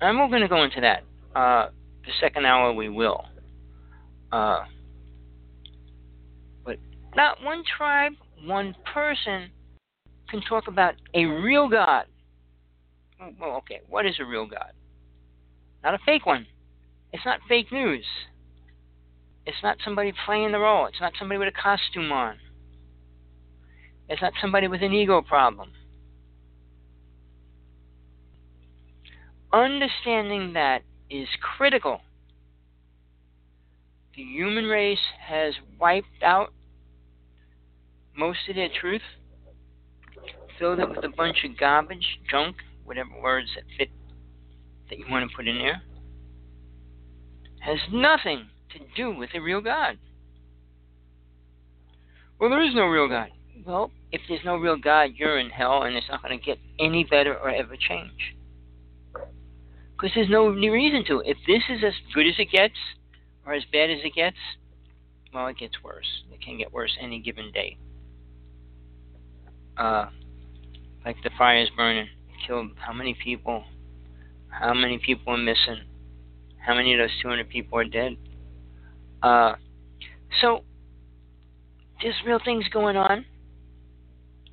And we're going to go into that. Uh, the second hour we will. Uh, but not one tribe, one person can talk about a real God. Well, okay, what is a real God? Not a fake one. It's not fake news. It's not somebody playing the role. It's not somebody with a costume on. It's not somebody with an ego problem. Understanding that is critical. The human race has wiped out most of their truth, filled it with a bunch of garbage, junk, whatever words that fit that you want to put in there, has nothing to do with a real God. Well, there is no real God. Well, if there's no real God, you're in hell, and it's not going to get any better or ever change. Because there's no reason to. If this is as good as it gets, or as bad as it gets, well, it gets worse. It can get worse any given day. Uh, like the fires burning, killed how many people? How many people are missing? How many of those 200 people are dead? Uh, so there's real things going on.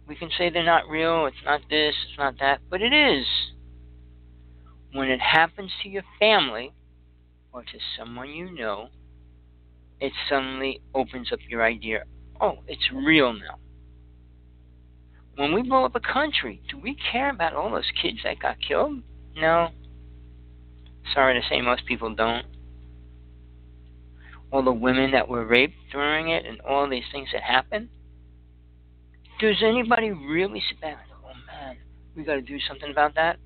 We can say they're not real, it's not this, it's not that, but it is. When it happens to your family or to someone you know, it suddenly opens up your idea oh, it's real now. When we blow up a country, do we care about all those kids that got killed? No. Sorry to say, most people don't. All the women that were raped during it and all these things that happened? Does anybody really sit back and oh man, we got to do something about that?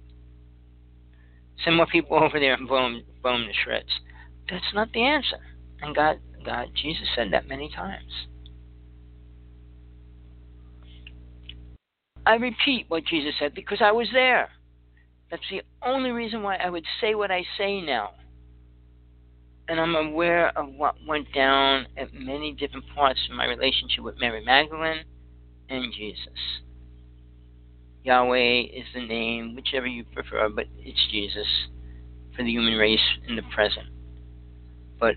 Send more people *laughs* over there and blow them, blow them to shreds. That's not the answer. And God, God, Jesus said that many times. I repeat what Jesus said because I was there. That's the only reason why I would say what I say now. And I'm aware of what went down at many different parts of my relationship with Mary Magdalene and Jesus. Yahweh is the name, whichever you prefer, but it's Jesus for the human race in the present. But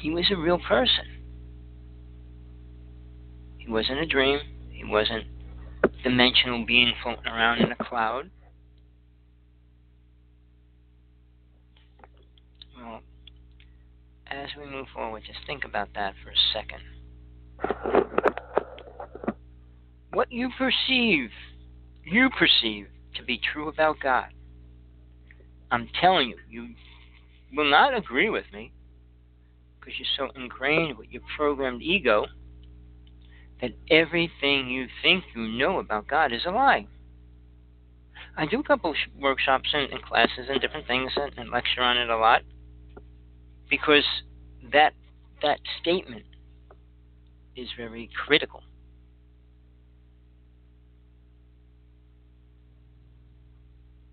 he was a real person. He wasn't a dream. He wasn't a dimensional being floating around in a cloud. Well, as we move forward, just think about that for a second. What you perceive, you perceive to be true about God. I'm telling you, you will not agree with me because you're so ingrained with your programmed ego that everything you think you know about God is a lie. I do a couple of workshops and, and, classes and different things and, and lecture on it a lot because that that statement is very critical.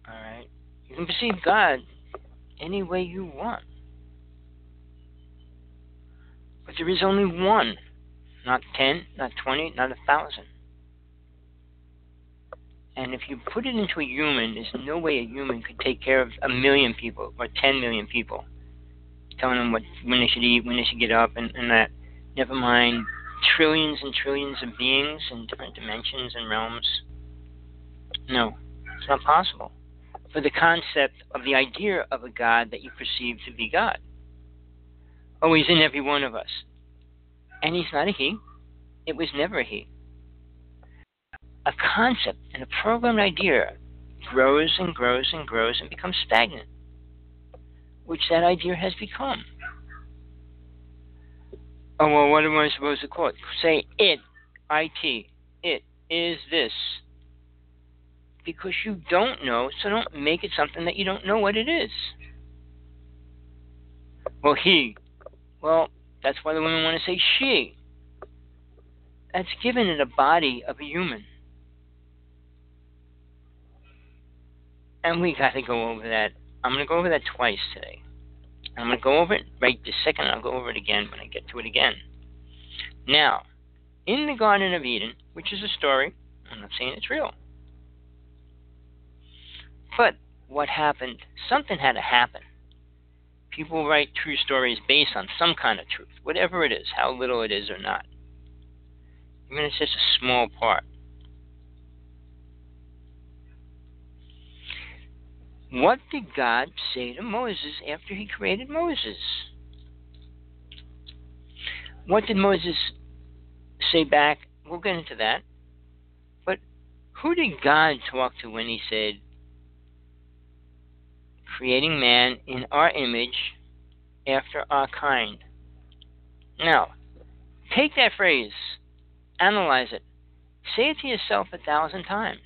All right, you can perceive God any way you want. But there is only one, not ten, not twenty, not a thousand. And if you put it into a human, there's no way a human could take care of a million people or ten million people, telling them what when they should eat, when they should get up, and, and that. Never mind trillions and trillions of beings in different dimensions and realms. No, it's not possible. For the concept of the idea of a God that you perceive to be God. Oh, he's in every one of us. And he's not a he. It was never a he. A concept and a programmed idea grows and grows and grows and becomes stagnant, which that idea has become. Oh, well, what am I supposed to call it? Say it, IT, it is this. Because you don't know, so don't make it something that you don't know what it is. Well, he, well, that's why the women want to say she. That's given it a body of a human. And we got to go over that. I'm going to go over that twice today. I'm going to go over it right this second. I'll go over it again when I get to it again. Now, in the Garden of Eden, which is a story, I'm not saying it's real. But what happened? Something had to happen. People write true stories based on some kind of truth, whatever it is, how little it is or not. Even if it's just a small part. What did God say to Moses after he created Moses? What did Moses say back? We'll get into that. But who did God talk to when he said, creating man in our image after our kind. Now, take that phrase analyze it. Say it to yourself a thousand times.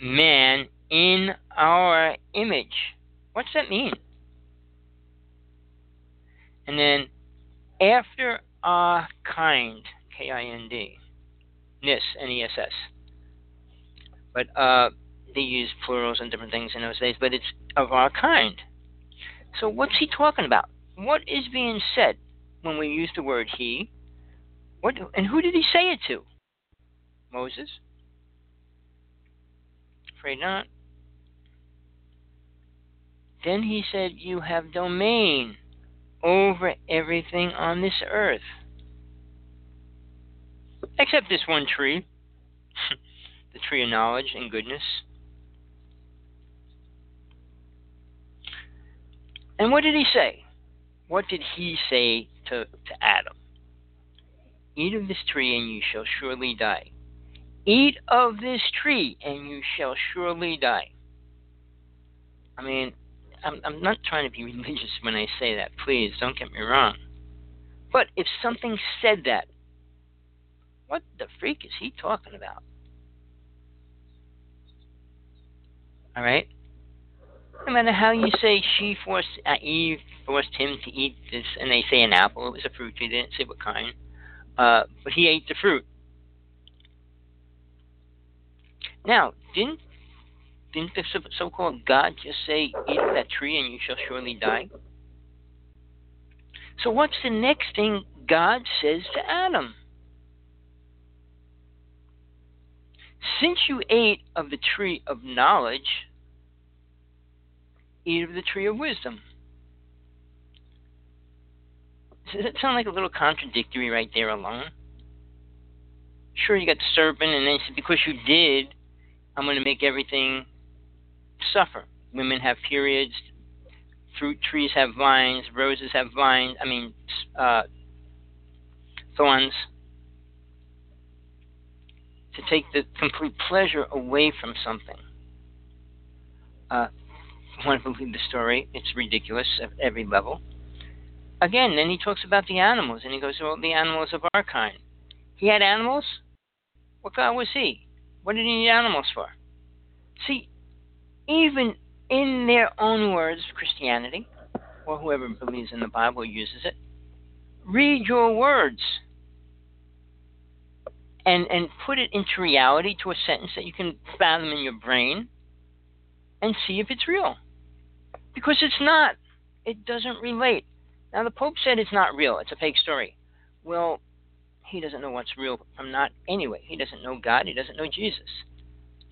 Man in our image. What's that mean? And then after our kind, K I N D, Nis, N E S S. But uh, they use plurals and different things in those days, but it's of our kind. So what's he talking about? What is being said when we use the word he? What and who did he say it to? Moses? Afraid not. Then he said, You have domain over everything on this earth. Except this one tree, *laughs* the tree of knowledge and goodness. And what did he say? What did he say to, to Adam? Eat of this tree and you shall surely die. Eat of this tree and you shall surely die. I mean, I'm, I'm not trying to be religious when I say that. Please don't get me wrong. But if something said that, what the freak is he talking about? All right. No matter how you say she forced uh, Eve forced him to eat this, and they say an apple. It was a fruit. They didn't say what kind. Uh, but he ate the fruit. Now, didn't didn't the so-called God just say, "Eat of that tree, and you shall surely die"? So what's the next thing God says to Adam? Since you ate of the tree of knowledge, eat of the tree of wisdom. Does it sound like a little contradictory right there alone? Sure, you got the serpent, and then said, because you did, I'm going to make everything suffer. Women have periods, fruit trees have vines, roses have vines, I mean, uh, thorns. To take the complete pleasure away from something. Uh, want to believe the story. It's ridiculous at every level. Again, then he talks about the animals, and he goes, well, the animals of our kind. He had animals? What God was he? What did he need animals for? See, even in their own words, Christianity, or whoever believes in the Bible uses it, read your words and, and put it into reality to a sentence that you can fathom in your brain and see if it's real. Because it's not. It doesn't relate. Now, the Pope said it's not real, it's a fake story. Well, he doesn't know what's real from not anyway. He doesn't know God, he doesn't know Jesus.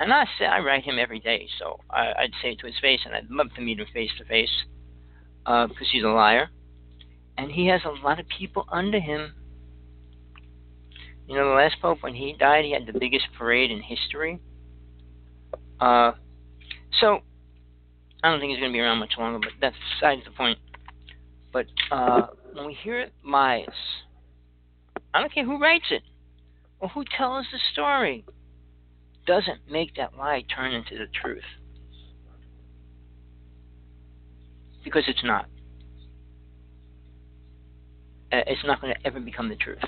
And I say I write him every day, so I, would say it to his face, and I'd love to meet him face to face, because uh, he's a liar, and he has a lot of people under him. You know, the last pope when he died, he had the biggest parade in history. Uh, so I don't think he's going to be around much longer, but that's besides the point. But uh, when we hear lies, I don't care who writes it or who tells the story, doesn't make that lie turn into the truth. Because it's not. Uh, it's not going to ever become the truth.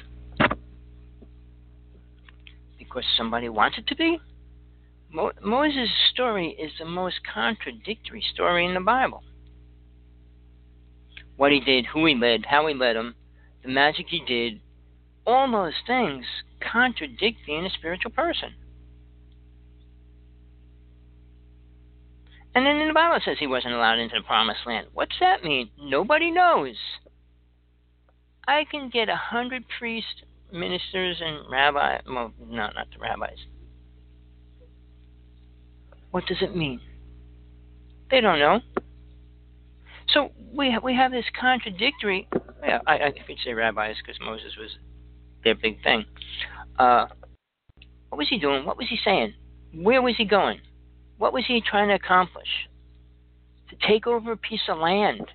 Because somebody wants it to be? Mo- Moses' story is the most contradictory story in the Bible. What he did, who he led, how he led him, the magic he did, all those things contradict being a spiritual person. And then in the Bible says he wasn't allowed into the promised land. What's that mean? Nobody knows. I can get a hundred priests, ministers, and rabbis. Well, no, not the rabbis. What does it mean? They don't know. So we ha- we have this contradictory. Yeah, I, I could say rabbis because Moses was their big thing. Uh, what was he doing? What was he saying? Where was he going? What was he trying to accomplish? To take over a piece of land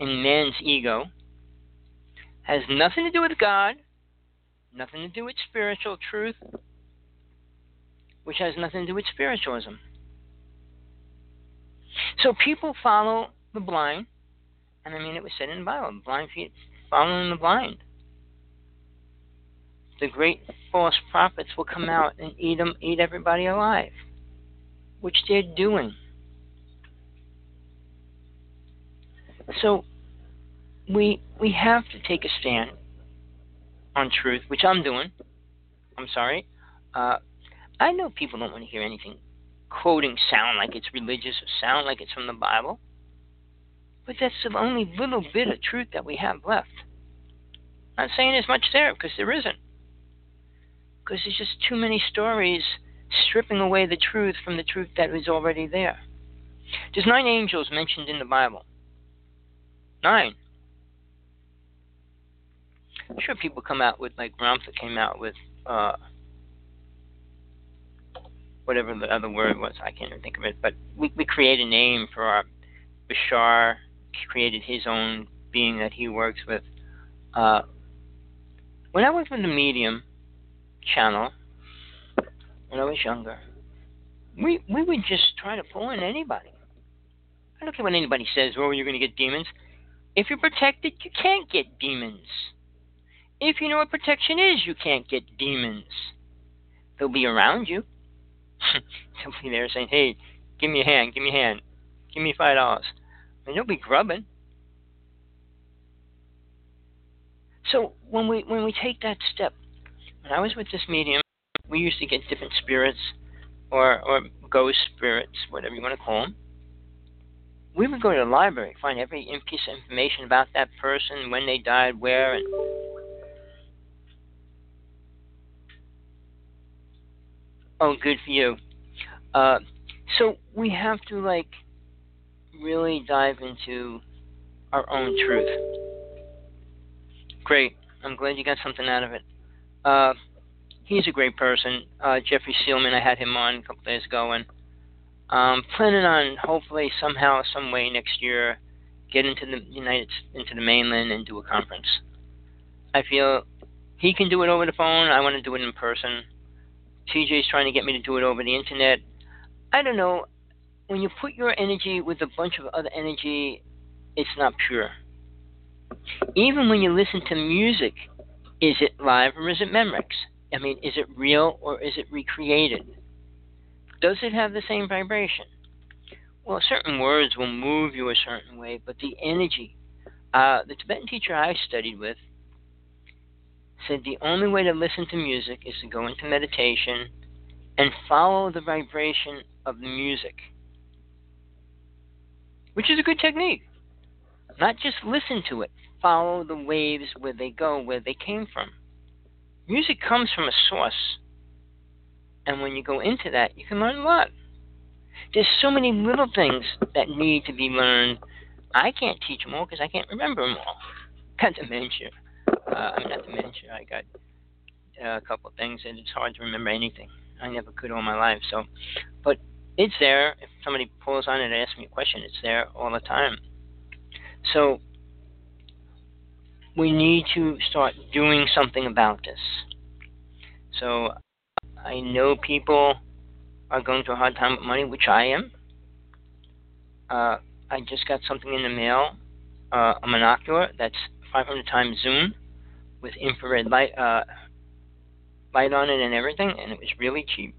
in man's ego has nothing to do with God, nothing to do with spiritual truth, which has nothing to do with spiritualism. So people follow the blind, and I mean it was said in the Bible, blind feet following the blind. the great false prophets will come out and eat them, eat everybody alive, which they're doing. So we we have to take a stand on truth, which I'm doing. I'm sorry. Uh, I know people don't want to hear anything quoting sound like it's religious or sound like it's from the Bible. But that's the only little bit of truth that we have left. I'm not saying there's much there because there isn't. Because there's just too many stories stripping away the truth from the truth that is already there. There's nine angels mentioned in the Bible. Nine. I'm sure people come out with like Ramtha came out with uh, whatever the other word was. I can't even think of it. But we we create a name for our Bashar created his own being that he works with. Uh, when I worked with the Medium channel, when I was younger, we we would just try to pull in anybody. I don't care what anybody says. Where Oh, you're going to get demons. If you're protected, you can't get demons. If you know what protection is, you can't get demons. They'll be around you. *laughs* They'll be there saying, "Hey, give me a hand. Give me a hand. Give me five dollars." And you'll be grubbing. So when we when we take that step, when I was with this medium, we used to get different spirits, or or ghost spirits, whatever you want to call them. We would go to the library, find every piece of information about that person, when they died, where, and oh, good for you. Uh, so we have to like really dive into our own truth. Great. I'm glad you got something out of it. Uh, he's a great person. Uh, Jeffrey Seelman, I had him on a couple days ago, and um, planning on hopefully somehow, some way next year, get into the United, into the mainland and do a conference. I feel he can do it over the phone. I want to do it in person. TJ's trying to get me to do it over the internet. I don't know when you put your energy with a bunch of other energy, it's not pure. Even when you listen to music, is it live or is it Memorex? I mean, is it real or is it recreated? Does it have the same vibration? Well, certain words will move you a certain way, but the energy. Uh, the Tibetan teacher I studied with said the only way to listen to music is to go into meditation and follow the vibration of the music which is a good technique. Not just listen to it, follow the waves where they go, where they came from. Music comes from a source, and when you go into that, you can learn a lot. There's so many little things that need to be learned. I can't teach them all because I can't remember them all. *laughs* Got dementia. Uh, I'm not dementia. I got uh, a couple of things, and it's hard to remember anything. I never could all my life. So, but it's there. If somebody pulls on it and asks me a question, it's there all the time. So we need to start doing something about this. So I know people are going through a hard time with money, which I am. Uh, I just got something in the mail, uh, a monocular that's 500 times zoom with infrared light uh, light on it and everything, and it was really cheap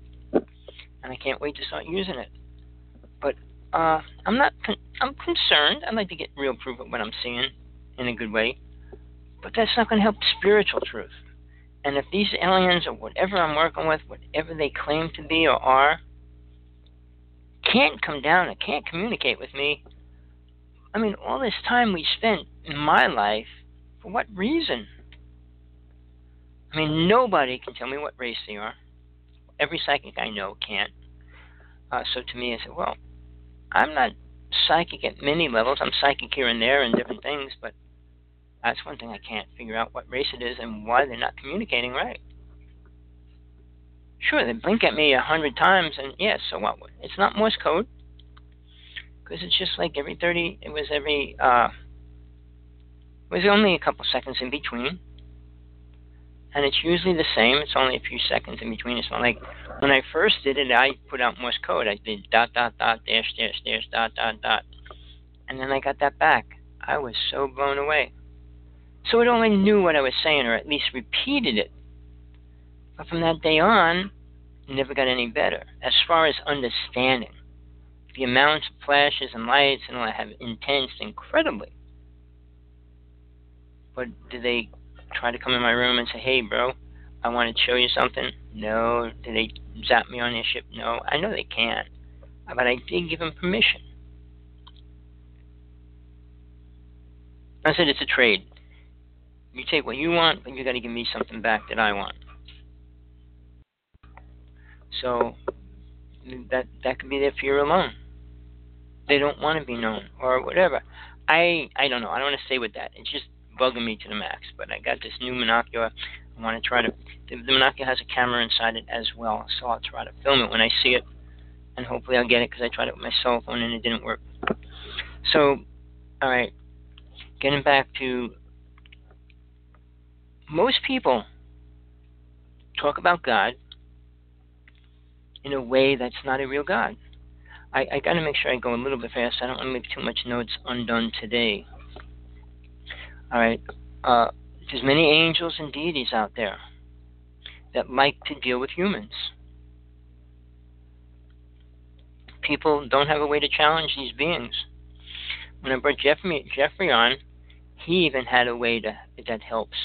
and I can't wait to start using it. But uh, I'm not. Con- I'm concerned. I'd like to get real proof of what I'm seeing in a good way, but that's not going to help spiritual truth. And if these aliens or whatever I'm working with, whatever they claim to be or are, can't come down and can't communicate with me, I mean, all this time we spent in my life, for what reason? I mean, nobody can tell me what race they are every psychic I know can't. Uh, so to me, I said, well, I'm not psychic at many levels. I'm psychic here and there and different things, but that's one thing I can't figure out what race it is and why they're not communicating right. Sure, they blink at me a hundred times, and yes, so what? It's not Morse code, because it's just like every thirty. It was every. uh It was only a couple seconds in between and it's usually the same. It's only a few seconds in between. It's not like when I first did it, I put out Morse code. I did dot dot dot dash dash dash dot dot dot, and then I got that back. I was so blown away. So it only knew what I was saying, or at least repeated it But from that day on, it never got any better. As far as understanding, the amounts of flashes and lights and all that have intensed incredibly. But do they try to come in my room and say, hey, bro, I want to show you something? No. Do they zap me on their ship? No. I know they can't. But I did give them permission. I said it's a trade. You take what you want, but you got to give me something back that I want. So that that could be their fear alone. They don't want to be known or whatever. I I don't know. I don't want to stay with that. It's just bugging me to the max. But I got this new monocular. I want to try to. The, the monocular has a camera inside it as well, so I'll try to film it when I see it, and hopefully I'll get it because I tried it with my cell phone and it didn't work. So, all right. Getting back to most people talk about God in a way that's not a real God. I, I got to make sure I go a little bit fast. I don't want to leave too much notes undone today. All right. Uh, there's many angels and deities out there that like to deal with humans. People don't have a way to challenge these beings. When I brought Jeffrey, Jeffrey on, he even had a way to that helps.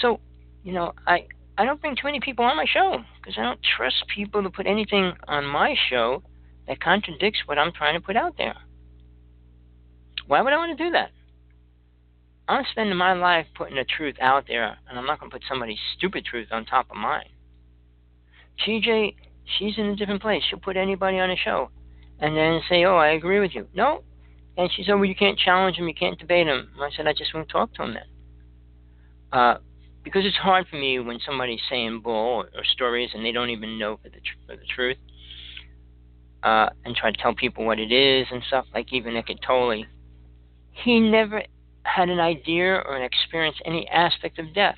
So, you know, I I don't bring too many people on my show because I don't trust people to put anything on my show that contradicts what I'm trying to put out there. Why would I want to do that? I'm spending my life putting the truth out there, and I'm not going to put somebody's stupid truth on top of mine. TJ, she's in a different place. She'll put anybody on a show and then say, Oh, I agree with you. No, and she said, well, you can't challenge him, you can't debate him. I said, I just won't talk to him then. Uh, because it's hard for me when somebody's saying bull or, or stories and they don't even know for the, tr- for the truth, uh, and try to tell people what it is and stuff, like even Eckhart Tolle. He never had an idea or an experience any aspect of death,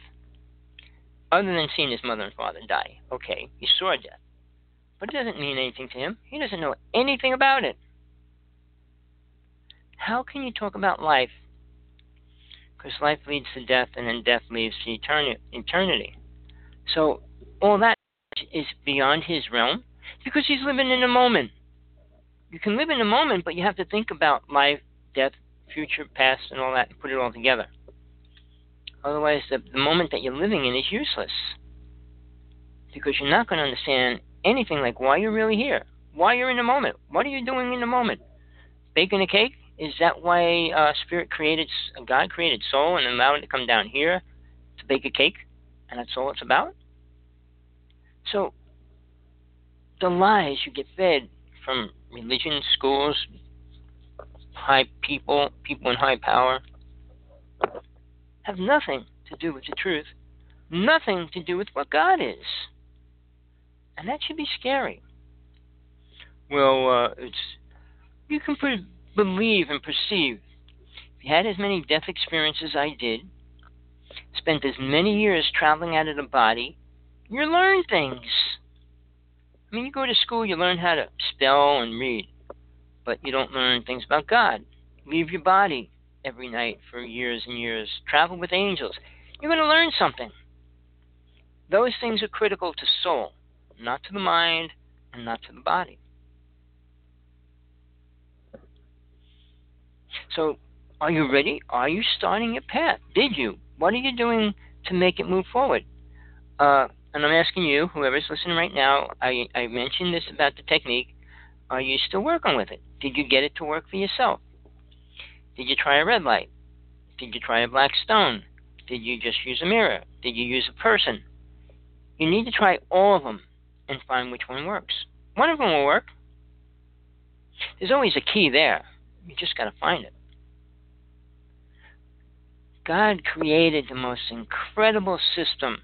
other than seeing his mother and father die. Okay, he saw death. But it doesn't mean anything to him. He doesn't know anything about it. How can you talk about life? Because life leads to death, and then death leads to eternity. So all that is beyond his realm because he's living in the moment. You can live in the moment, but you have to think about life, death, future, past, and all that, and put it all together. Otherwise, the, the moment that you're living in is useless because you're not going to understand anything like why you're really here, why you're in the moment, what are you doing in the moment. Baking a cake? Is that why uh, Spirit created, God created soul and allowed it to come down here to bake a cake? And that's all it's about? So, the lies you get fed from religion, schools, high people, people in high power, have nothing to do with the truth, nothing to do with what God is. And that should be scary. Well, uh, it's you can put believe and perceive. If you had as many death experiences as I did, spent as many years traveling out of the body, you learn things. I mean, you go to school, you learn how to spell and read, but you don't learn things about God. Leave your body every night for years and years. Travel with angels. You're going to learn something. Those things are critical to soul, not to the mind and not to the body. So, are you ready? Are you starting your path? Did you? What are you doing to make it move forward? Uh, and I'm asking you, whoever's listening right now, I, I mentioned this about the technique. Are you still working with it? Did you get it to work for yourself? Did you try a red light? Did you try a black stone? Did you just use a mirror? Did you use a person? You need to try all of them and find which one works. One of them will work. There's always a key there. You just got to find it. God created the most incredible system,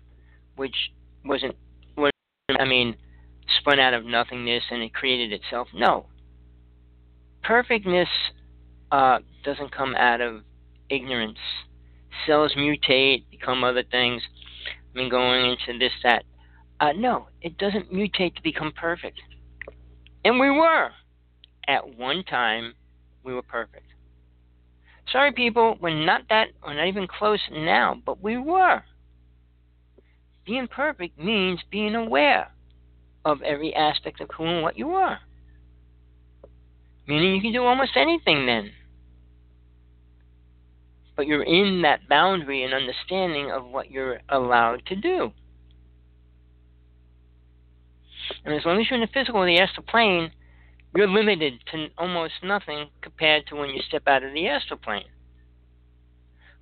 which wasn't, was, I mean, spun out of nothingness and it created itself. No. Perfectness uh, doesn't come out of ignorance. Cells mutate, become other things. I mean, going into this, that. Uh, no, it doesn't mutate to become perfect. And we were. At one time, we were perfect. Sorry, people, we're not that, we're not even close now, but we were. being perfect means being aware of every aspect of who and what you are. Meaning you can do almost anything then. But you're in that boundary and understanding of what you're allowed to do. And as long as you're in the physical, and the astral plane, you're limited to almost nothing compared to when you step out of the astral plane.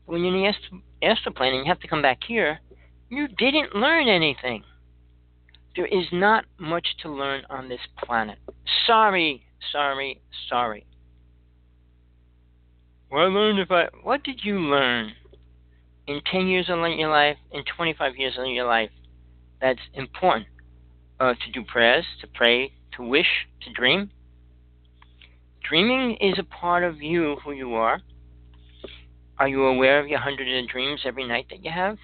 When you're in the astral, astral plane and you have to come back here, you didn't learn anything. There is not much to learn on this planet. Sorry, sorry, sorry. Well, I learned I. What did you learn in 10 years of your life, in 25 years of your life that's important? Uh, to do prayers, to pray, to wish, to dream. Dreaming is a part of you, who you are. Are you aware of your hundreds of dreams every night that you have?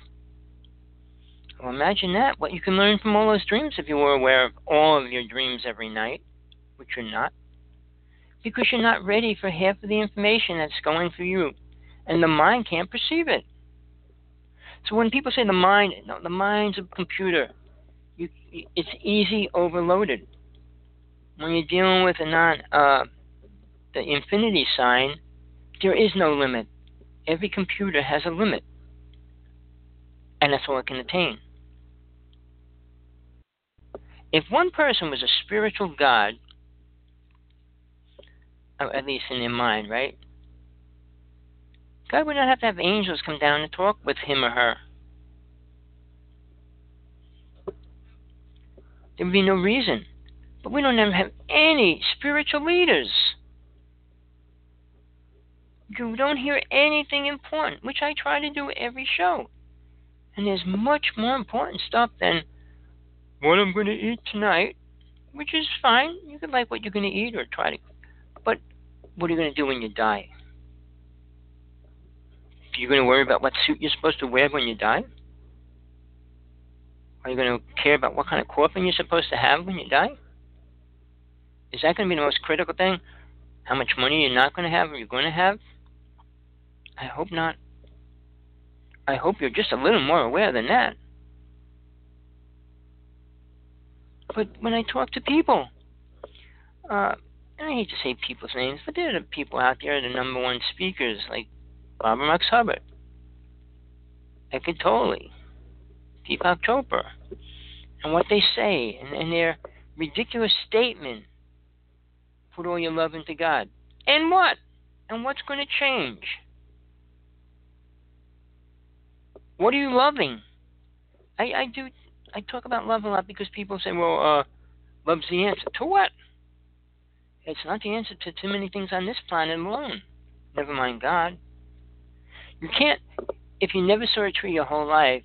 Well, imagine that. What you can learn from all those dreams if you were aware of all of your dreams every night, which you're not. Because you're not ready for half of the information that's going through you, and the mind can't perceive it. So when people say the mind, no, the mind's a computer. You, it's easy overloaded. When you're dealing with a non, uh, the infinity sign, there is no limit. Every computer has a limit, and that's all it can attain. If one person was a spiritual God, oh, at least in their mind, right? God would not have to have angels come down and talk with him or her. There would be no reason. But we don't ever have any spiritual leaders. You don't hear anything important, which I try to do every show. And there's much more important stuff than what I'm going to eat tonight, which is fine. You can like what you're going to eat or try to. But what are you going to do when you die? Are you going to worry about what suit you're supposed to wear when you die? Are you going to care about what kind of coffin you're supposed to have when you die? Is that going to be the most critical thing? How much money you're not going to have or you're going to have? I hope not. I hope you're just a little more aware than that. But when I talk to people, uh, I hate to say people's names, but there are people out there, the number one speakers, like Barbara Marx Hubbard, Eckhart Tolle, Deepak Chopra, and what they say, and, and their ridiculous statement put all your love into God. And what? And what's going to change? What are you loving? I, I do I talk about love a lot because people say, well, uh, love's the answer. To what? It's not the answer to too many things on this planet alone. Never mind God. You can't, if you never saw a tree your whole life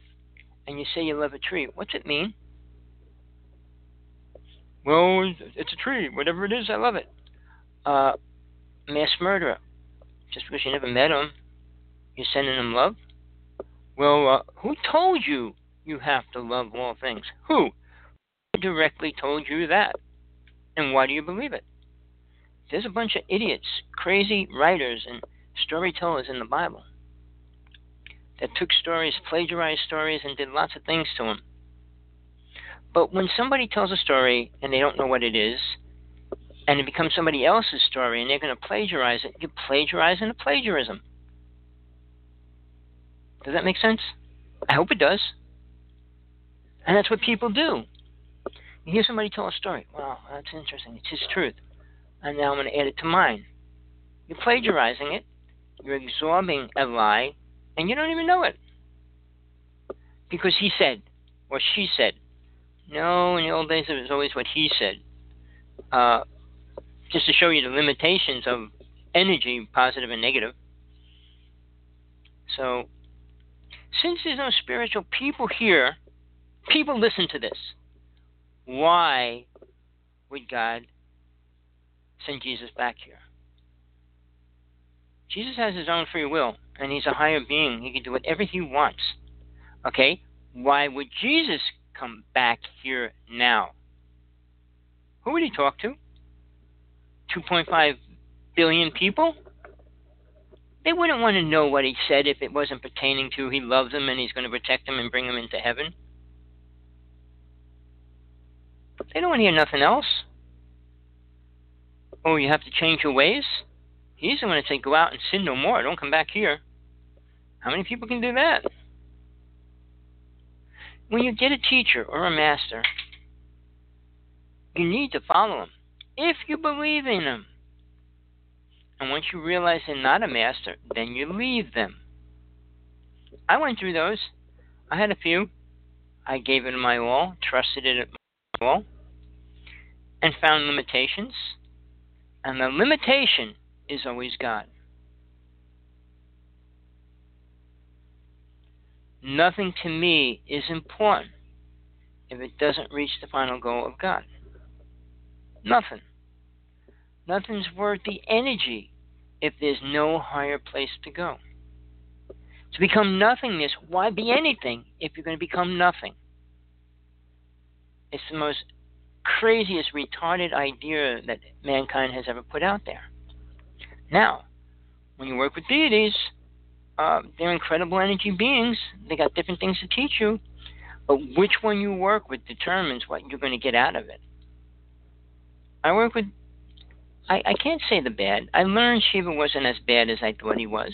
and you say you love a tree, what's it mean? Well, it's a tree. Whatever it is, I love it. Uh, mass murderer. Just because you never met him, you're sending him love? Well, uh, who told you you have to love all things. Who directly told you that? And why do you believe it? There's a bunch of idiots, crazy writers, and storytellers in the Bible that took stories, plagiarized stories, and did lots of things to them. But when somebody tells a story and they don't know what it is, and it becomes somebody else's story and they're going to plagiarize it, you're plagiarizing a plagiarism. Does that make sense? I hope it does. And that's what people do. You hear somebody tell a story. Wow, that's interesting. It's his truth. And now I'm going to add it to mine. You're plagiarizing it. You're absorbing a lie, and you don't even know it. Because he said, or she said. No, in the old days it was always what he said. Uh, just to show you the limitations of energy, positive and negative. So, since there's no spiritual people here, People listen to this. Why would God send Jesus back here? Jesus has his own free will, and he's a higher being. He can do whatever he wants. Okay? Why would Jesus come back here now? Who would he talk to? 2.5 billion people? They wouldn't want to know what he said if it wasn't pertaining to he loves them and he's going to protect them and bring them into heaven. They don't want to hear nothing else. Oh, you have to change your ways? He's the one to say, go out and sin no more. Don't come back here. How many people can do that? When you get a teacher or a master, you need to follow him if you believe in him. And once you realize they're not a master, then you leave them. I went through those. I had a few. I gave it my all, trusted it at my all, and found limitations. And the limitation is always God. Nothing to me is important if it doesn't reach the final goal of God. Nothing. Nothing's worth the energy if there's no higher place to go. To become nothingness, why be anything if you're going to become nothing? It's the most craziest, retarded idea that mankind has ever put out there. Now, when you work with deities, uh, they're incredible energy beings. They got different things to teach you, but which one you work with determines what you're going to get out of it. I work with. I, I can't say the bad. I learned Shiva wasn't as bad as I thought he was.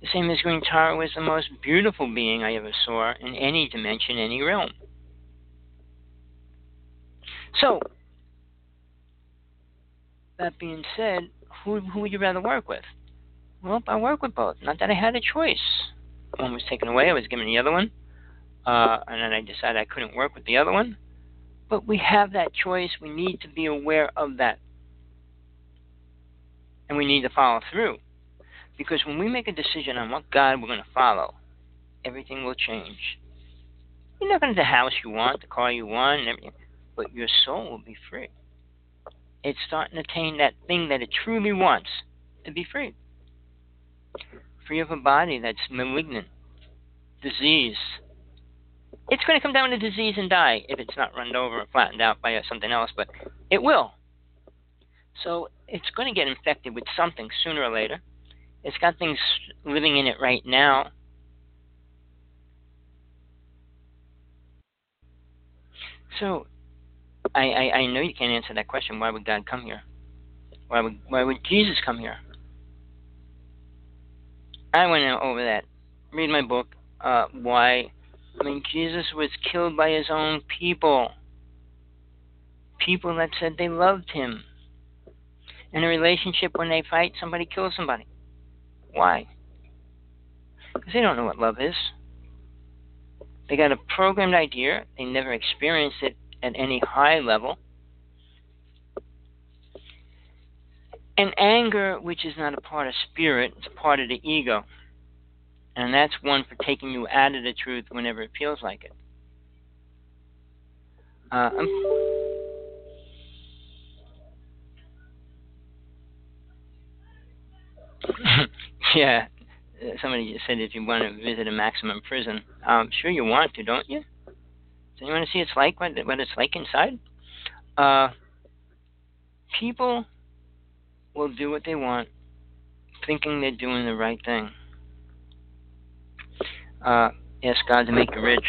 The same as Green Tara was the most beautiful being I ever saw in any dimension, any realm. So, that being said, who, who would you rather work with? Well, I work with both. Not that I had a choice. One was taken away, I was given the other one. Uh, and then I decided I couldn't work with the other one. But we have that choice. We need to be aware of that. And we need to follow through. Because when we make a decision on what God we're going to follow, everything will change. You're not going to the house you want, the car you want, everything, but your soul will be free. It's starting to attain that thing that it truly wants to be free. Free of a body that's malignant, disease, it's going to come down to disease and die if it's not run over or flattened out by something else, but it will. So it's going to get infected with something sooner or later. It's got things living in it right now. So I, I, I know you can't answer that question. Why would God come here? Why would why would Jesus come here? I went over that. Read my book. Uh, why Mean, Jesus was killed by his own people. People that said they loved him. In a relationship, when they fight, somebody kills somebody. Why? Because they don't know what love is. They got a programmed idea, they never experienced it at any high level. And anger, which is not a part of spirit, it's a part of the ego. And that's one for taking you out of the truth whenever it feels like it. Uh, *laughs* yeah, somebody just said if you want to visit a maximum prison, um, sure you want to, don't you? So you want to see it's like what, what it's like inside? Uh, people will do what they want, thinking they're doing the right thing uh, ask God to make you rich.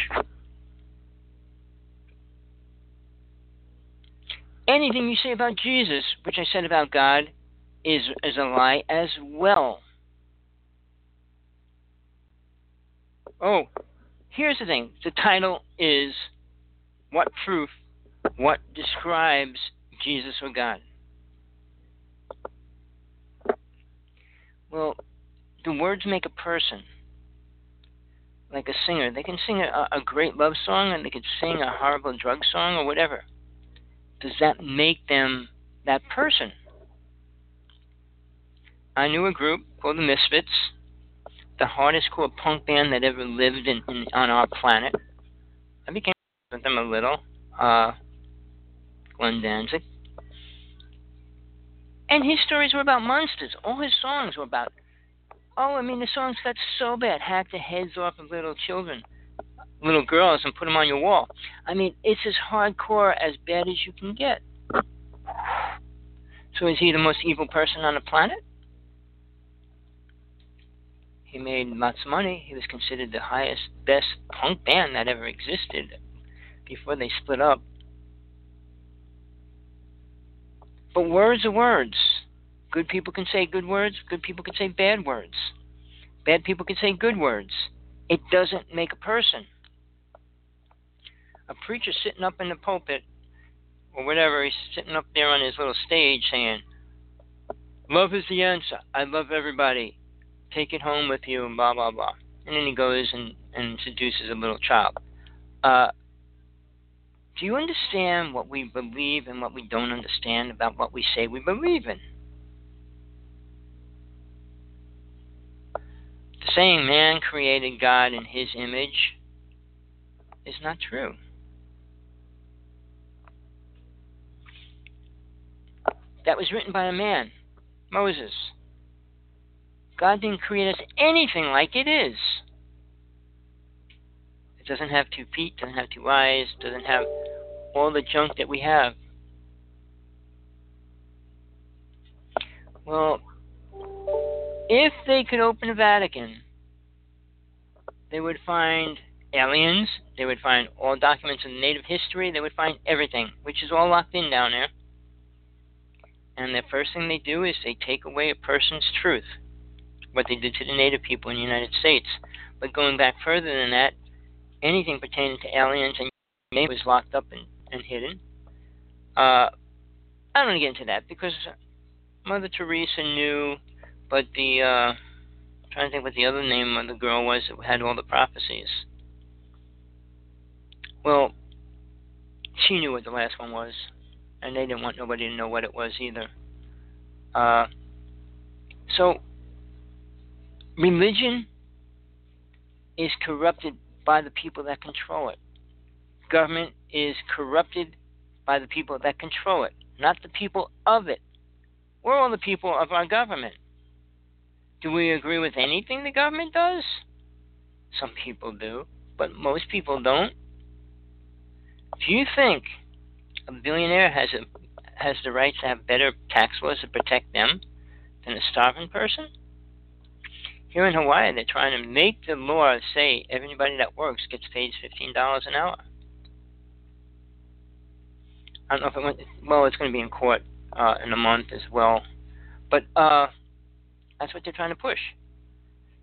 Anything you say about Jesus, which I said about God, is, is a lie as well. Oh, here's the thing the title is What Proof? What describes Jesus or God? Well, the words make a person like a singer. They can sing a, a great love song and they could sing a horrible drug song or whatever. Does that make them that person? I knew a group called the Misfits, the hardest core punk band that ever lived in, in on our planet. I became friends with them a little. Uh, Glenn Danzig. And his stories were about monsters. All his songs were about Oh, I mean, the songs got so bad. Hack the heads off of little children, little girls, and put them on your wall. I mean, it's as hardcore, as bad as you can get. So is he the most evil person on the planet? He made lots of money. He was considered the highest, best punk band that ever existed. before they split up. But words are words. Good people can say good words, good people can say bad words. Bad people can say good words. It doesn't make a person. A preacher sitting up in the pulpit or whatever, he's sitting up there on his little stage saying, Love is the answer. I love everybody. Take it home with you and blah blah blah. And then he goes and, and seduces a little child. Uh, do you understand what we believe and what we don't understand about what we say we believe in? Saying man created God in his image is not true. That was written by a man, Moses. God didn't create us anything like it is. It doesn't have two feet, doesn't have two eyes, doesn't have all the junk that we have. Well, if they could open the Vatican, they would find aliens, they would find all documents of native history, they would find everything, which is all locked in down there. And the first thing they do is they take away a person's truth, what they did to the native people in the United States. But going back further than that, anything pertaining to aliens and maybe was locked up and, and hidden. Uh, I don't want to get into that because Mother Teresa knew, but the uh, I'm trying to think what the other name of the girl was that had all the prophecies. Well, she knew what the last one was, and they didn't want nobody to know what it was either. Uh, so, religion is corrupted by the people that control it. Government is corrupted by the people that control it, not the people of it. We're all the people of our government. Do we agree with anything the government does? Some people do, but most people don't. If you think a billionaire has a has the right to have better tax laws to protect them than a starving person, here in Hawaii, they're trying to make the law say everybody that works gets paid fifteen dollars an hour. I don't know if it went. Well, it's going to be in court uh, in a month as well, but uh, that's what they're trying to push.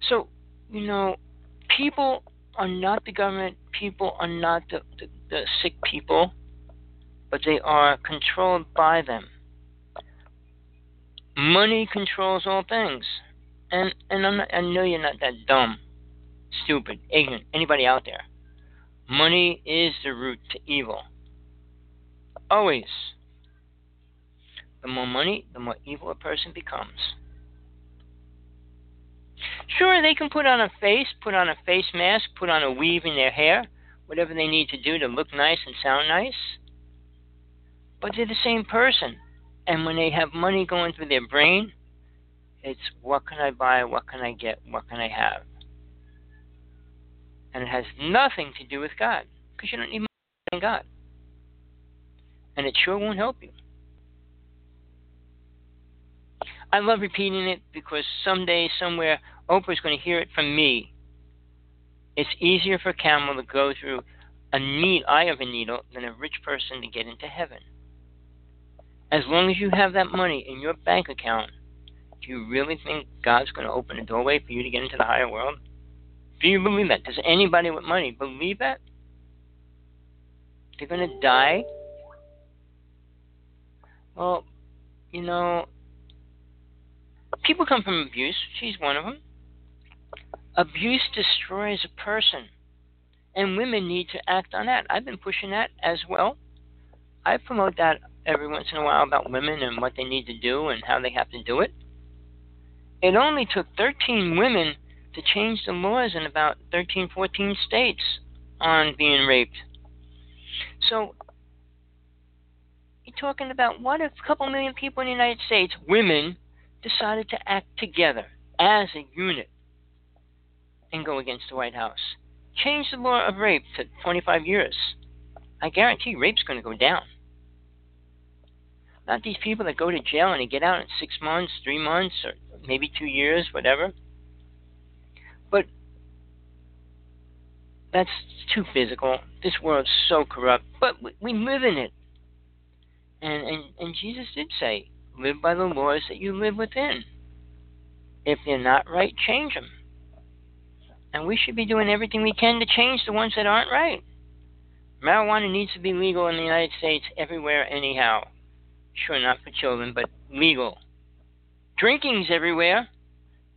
So, you know, people are not the government. People are not the, the, the sick people, but they are controlled by them. Money controls all things and and I'm not, I know you're not that dumb, stupid, ignorant, anybody out there. Money is the root to evil. Always. The more money, the more evil a person becomes. Sure, they can put on a face, put on a face mask, put on a weave in their hair, whatever they need to do to look nice and sound nice. But they're the same person. And when they have money going through their brain, it's what can I buy, what can I get, what can I have. And it has nothing to do with God, because you don't need money in God. And it sure won't help you. I love repeating it because someday, somewhere, Oprah's going to hear it from me. It's easier for a camel to go through a neat eye of a needle than a rich person to get into heaven. As long as you have that money in your bank account, do you really think God's going to open a doorway for you to get into the higher world? Do you believe that? Does anybody with money believe that? They're going to die? Well, you know, people come from abuse. She's one of them. Abuse destroys a person. And women need to act on that. I've been pushing that as well. I promote that every once in a while about women and what they need to do and how they have to do it. It only took 13 women to change the laws in about 13, 14 states on being raped. So, you're talking about what if a couple million people in the United States, women, decided to act together as a unit and go against the White House? Change the law of rape to 25 years. I guarantee rape's going to go down. Not these people that go to jail and they get out in six months, three months, or maybe two years, whatever. But that's too physical. This world's so corrupt, but we, we live in it. And, and and Jesus did say, live by the laws that you live within. If they're not right, change them. And we should be doing everything we can to change the ones that aren't right. Marijuana needs to be legal in the United States everywhere, anyhow. Sure, not for children, but legal. Drinking's everywhere,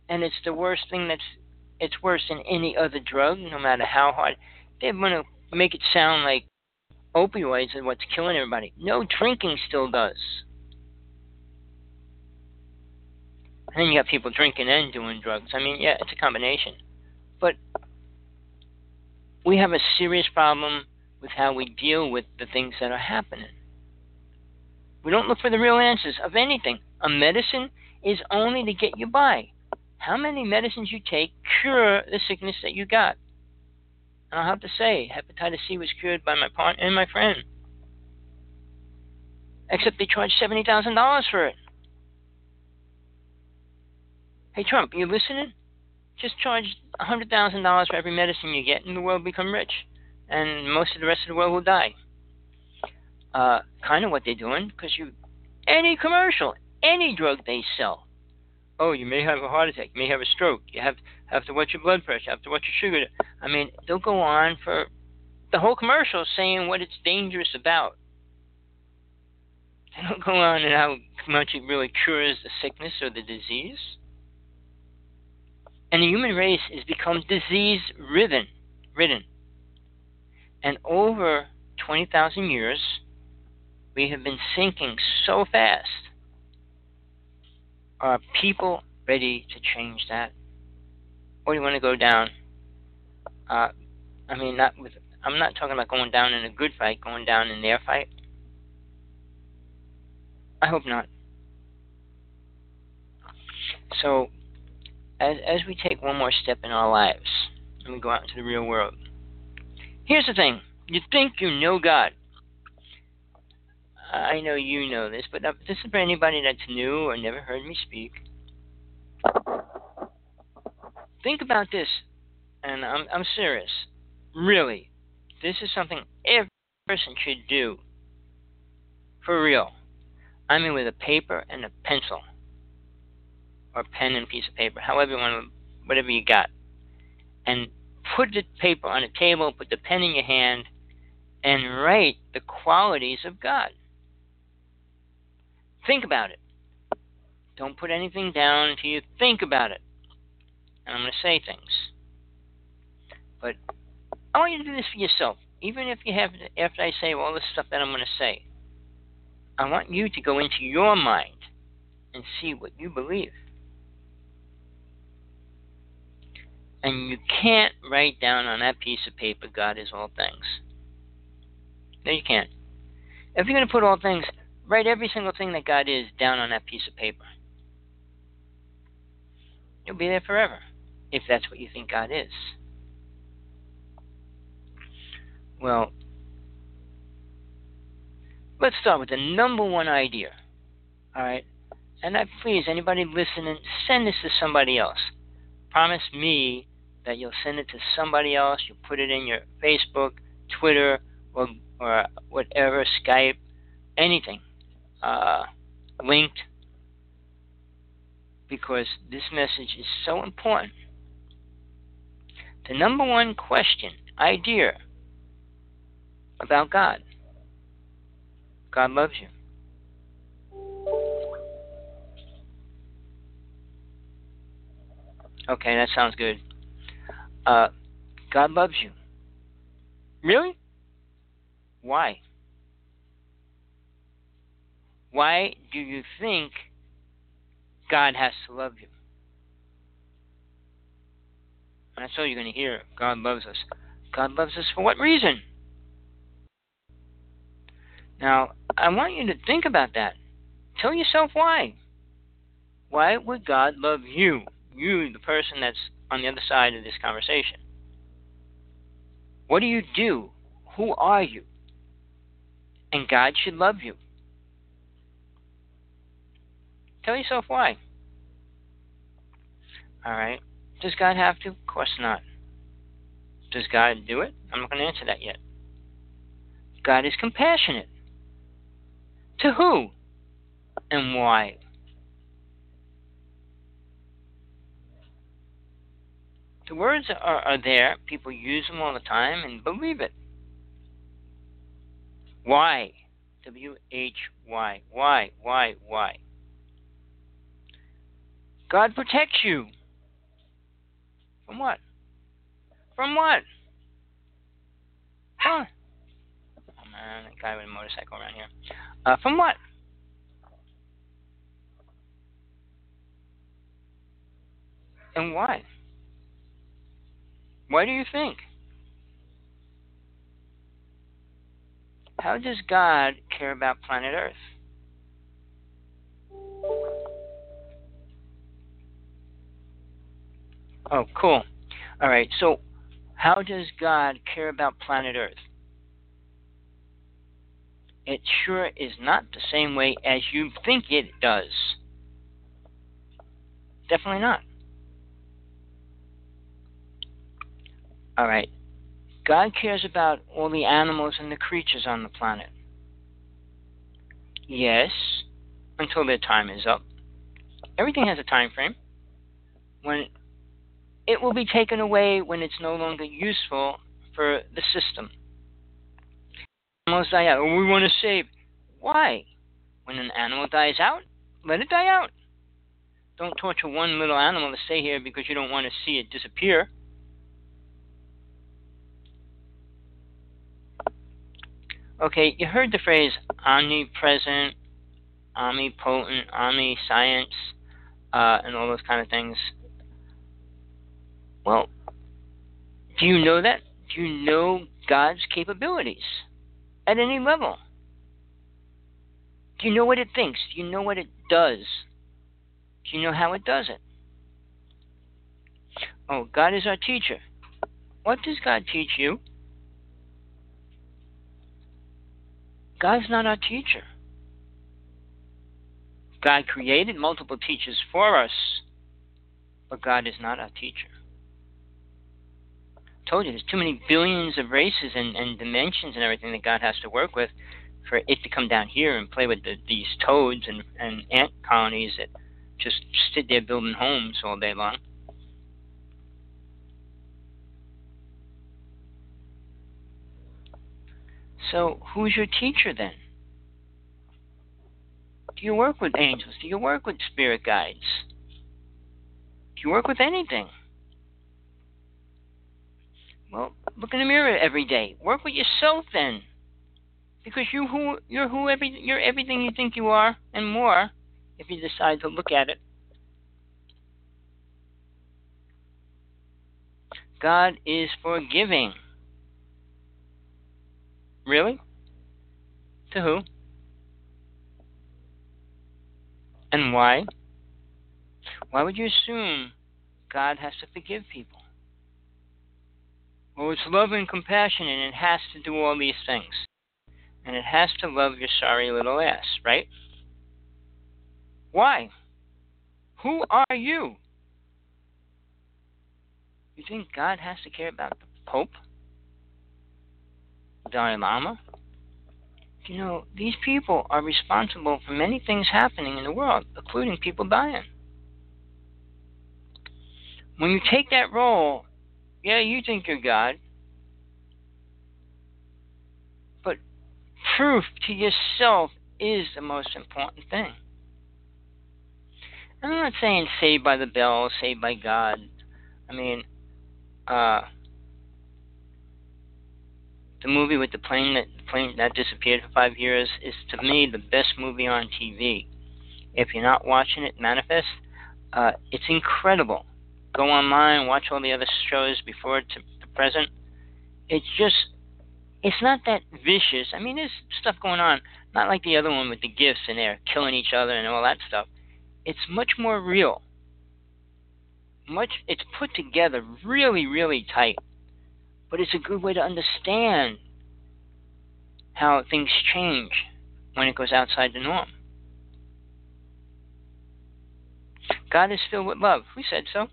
and it's the worst thing that's. It's worse than any other drug, no matter how hard. They want to make it sound like opioids are what's killing everybody. No, drinking still does. And then you got people drinking and doing drugs. I mean, yeah, it's a combination. But we have a serious problem with how we deal with the things that are happening. We don't look for the real answers of anything. A medicine is only to get you by. How many medicines you take cure the sickness that you got? And I'll have to say, hepatitis C was cured by my partner and my friend. Except they charged $70,000 for it. Hey, Trump, you listening? Just charge a $100,000 for every medicine you get, and the world become rich. And most of the rest of the world will die. Uh, kind of what they're doing, because you, any commercial, any drug they sell. Oh, you may have a heart attack, you may have a stroke, you have have to watch your blood pressure, have to watch your sugar. I mean, they'll go on for the whole commercial saying what it's dangerous about. They don't go on and how much it really cures the sickness or the disease. And the human race has become disease ridden, ridden. And over 20,000 years, we have been sinking so fast. Are people ready to change that? Or do you want to go down? Uh, I mean, not with. I'm not talking about going down in a good fight, going down in their fight. I hope not. So, as as we take one more step in our lives and we go out into the real world, here's the thing: you think you know God. I know you know this, but this is for anybody that's new or never heard me speak. Think about this, and I'm, I'm serious. Really, this is something every person should do. For real. I mean, with a paper and a pencil, or pen and piece of paper, however you want to, whatever you got, and put the paper on a table, put the pen in your hand, and write the qualities of God. Think about it. Don't put anything down until you think about it. And I'm going to say things. But I want you to do this for yourself. Even if you have, after I say all this stuff that I'm going to say, I want you to go into your mind and see what you believe. And you can't write down on that piece of paper, God is all things. No, you can't. If you're going to put all things, Write every single thing that God is down on that piece of paper. You'll be there forever, if that's what you think God is. Well, let's start with the number one idea. All right? And I please, anybody listening, send this to somebody else. Promise me that you'll send it to somebody else. You'll put it in your Facebook, Twitter, or, or whatever, Skype, anything uh, linked because this message is so important. The number one question, idea about God God loves you. Okay, that sounds good. Uh, God loves you. Really? Why? Why do you think God has to love you? And that's all you're going to hear. God loves us. God loves us for what reason? Now, I want you to think about that. Tell yourself why. Why would God love you? You, the person that's on the other side of this conversation. What do you do? Who are you? And God should love you. Tell yourself why. Alright? Does God have to? Of course not. Does God do it? I'm not going to answer that yet. God is compassionate. To who? And why? The words are, are there. People use them all the time and believe it. Why? W H Y. Why? Why? Why? God protects you. From what? From what? Huh? Oh man, that guy with a motorcycle around here. Uh, from what? And why? Why do you think? How does God care about planet Earth? Oh, cool. All right, so how does God care about planet Earth? It sure is not the same way as you think it does. Definitely not. All right. God cares about all the animals and the creatures on the planet. Yes, until their time is up. Everything has a time frame. When it will be taken away when it's no longer useful for the system. Animals die out. We want to save. Why? When an animal dies out, let it die out. Don't torture one little animal to stay here because you don't want to see it disappear. Okay, you heard the phrase omnipresent, omnipotent, omniscience, uh, and all those kind of things. Well, do you know that? Do you know God's capabilities at any level? Do you know what it thinks? Do you know what it does? Do you know how it does it? Oh, God is our teacher. What does God teach you? God's not our teacher. God created multiple teachers for us, but God is not our teacher. I told you, there's too many billions of races and, and dimensions and everything that God has to work with for it to come down here and play with the, these toads and, and ant colonies that just sit there building homes all day long. So, who's your teacher then? Do you work with angels? Do you work with spirit guides? Do you work with anything? Well, look in the mirror every day. Work with yourself then, because you who you're who every you're everything you think you are and more, if you decide to look at it. God is forgiving. Really? To who? And why? Why would you assume God has to forgive people? Well, it's love and compassion, and it has to do all these things. And it has to love your sorry little ass, right? Why? Who are you? You think God has to care about the Pope? Dalai Lama. You know, these people are responsible for many things happening in the world, including people dying. When you take that role, yeah, you think you're God. But proof to yourself is the most important thing. I'm not saying saved by the bell, saved by God. I mean, uh, the movie with the plane that the plane that disappeared for five years is to me the best movie on TV. If you're not watching it, Manifest, uh, it's incredible. Go online, watch all the other shows before to the present. It's just, it's not that vicious. I mean, there's stuff going on, not like the other one with the gifts and they're killing each other and all that stuff. It's much more real. Much, it's put together really, really tight but it's a good way to understand how things change when it goes outside the norm. God is filled with love. We said so.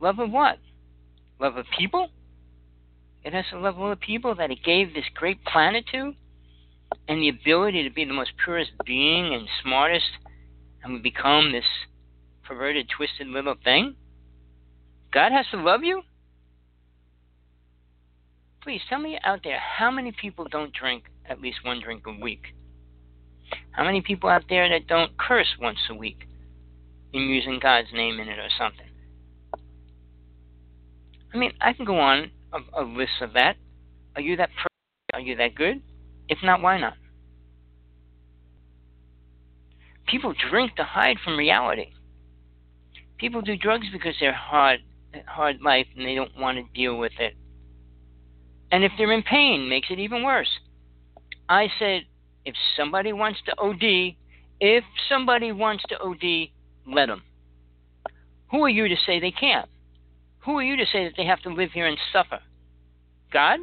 Love of what? love of people. It has the love of people that it gave this great planet to, and the ability to be the most purest being and smartest, and we become this perverted, twisted little thing. God has to love you? Please tell me out there how many people don't drink at least one drink a week? How many people out there that don't curse once a week in using God's name in it or something? I mean, I can go on a, a list of that. Are you that perfect? Are you that good? If not, why not? People drink to hide from reality. People do drugs because they're hard, hard life and they don't want to deal with it. And if they're in pain, makes it even worse. I said, if somebody wants to OD, if somebody wants to OD, let them. Who are you to say they can't? Who are you to say that they have to live here and suffer? God?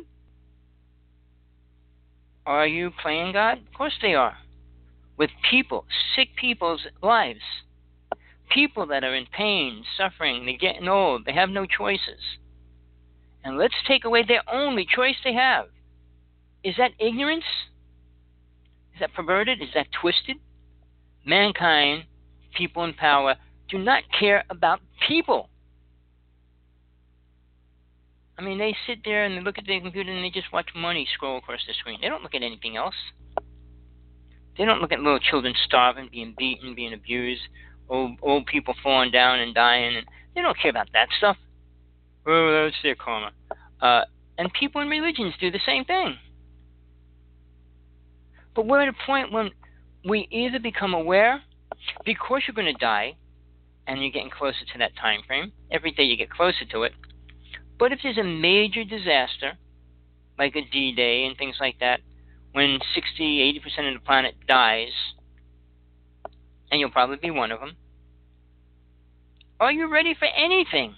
Are you playing God? Of course they are. With people, sick people's lives. People that are in pain, suffering, they're getting old, they have no choices. And let's take away their only choice they have. Is that ignorance? Is that perverted? Is that twisted? Mankind, people in power, do not care about people. I mean, they sit there and they look at their computer and they just watch money scroll across the screen. They don't look at anything else. They don't look at little children starving, being beaten, being abused, old old people falling down and dying, and they don't care about that stuff. That's their karma. Uh, and people in religions do the same thing. But we're at a point when we either become aware, because you're going to die, and you're getting closer to that time frame. Every day you get closer to it. But if there's a major disaster, like a D-Day and things like that, when 60, 80% of the planet dies, and you'll probably be one of them, are you ready for anything?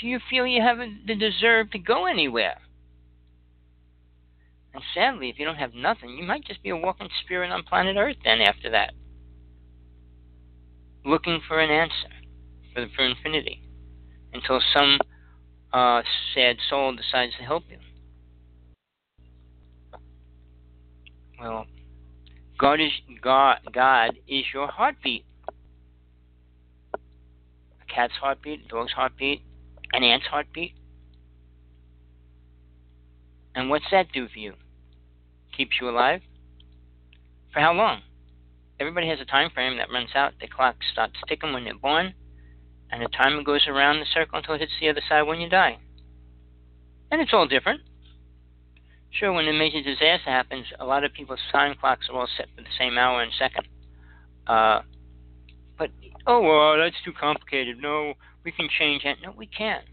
Do you feel you haven't the deserve to go anywhere? And sadly, if you don't have nothing, you might just be a walking spirit on planet Earth then after that. Looking for an answer for, for infinity until some uh, sad soul decides to help you. Well, God is God. God is your heartbeat. A cat's heartbeat, a dog's heartbeat, an ant's heartbeat. And what's that do for you? keeps you alive. For how long? Everybody has a time frame that runs out. The clock starts ticking when you're born, and the timer goes around the circle until it hits the other side when you die. And it's all different. Sure, when a major disaster happens, a lot of people's time clocks are all set for the same hour and second. Uh, but, oh, well, that's too complicated. No, we can change that. No, we can't.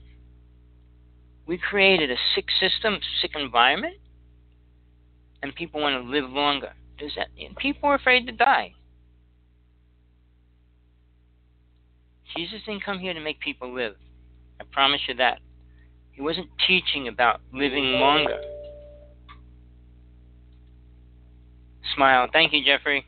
We created a sick system, sick environment, and people want to live longer. Does that people are afraid to die? Jesus didn't come here to make people live. I promise you that. He wasn't teaching about living longer. Smile. Thank you, Jeffrey.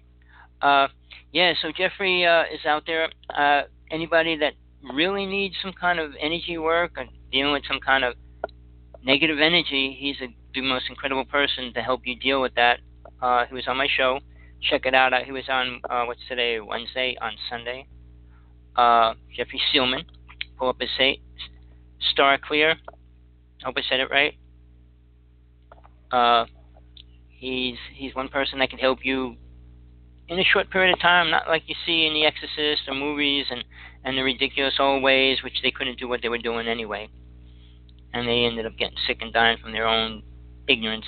Uh, yeah, so Jeffrey uh, is out there. Uh, anybody that really needs some kind of energy work or dealing with some kind of negative energy, he's a the most incredible person to help you deal with that. Uh, he was on my show. Check it out. Uh, he was on uh, what's today? Wednesday on Sunday. Uh, Jeffrey Seelman. Pull up his say Star Clear. Hope I said it right. Uh, he's he's one person that can help you in a short period of time, not like you see in The Exorcist or movies and and the ridiculous old ways, which they couldn't do what they were doing anyway, and they ended up getting sick and dying from their own ignorance.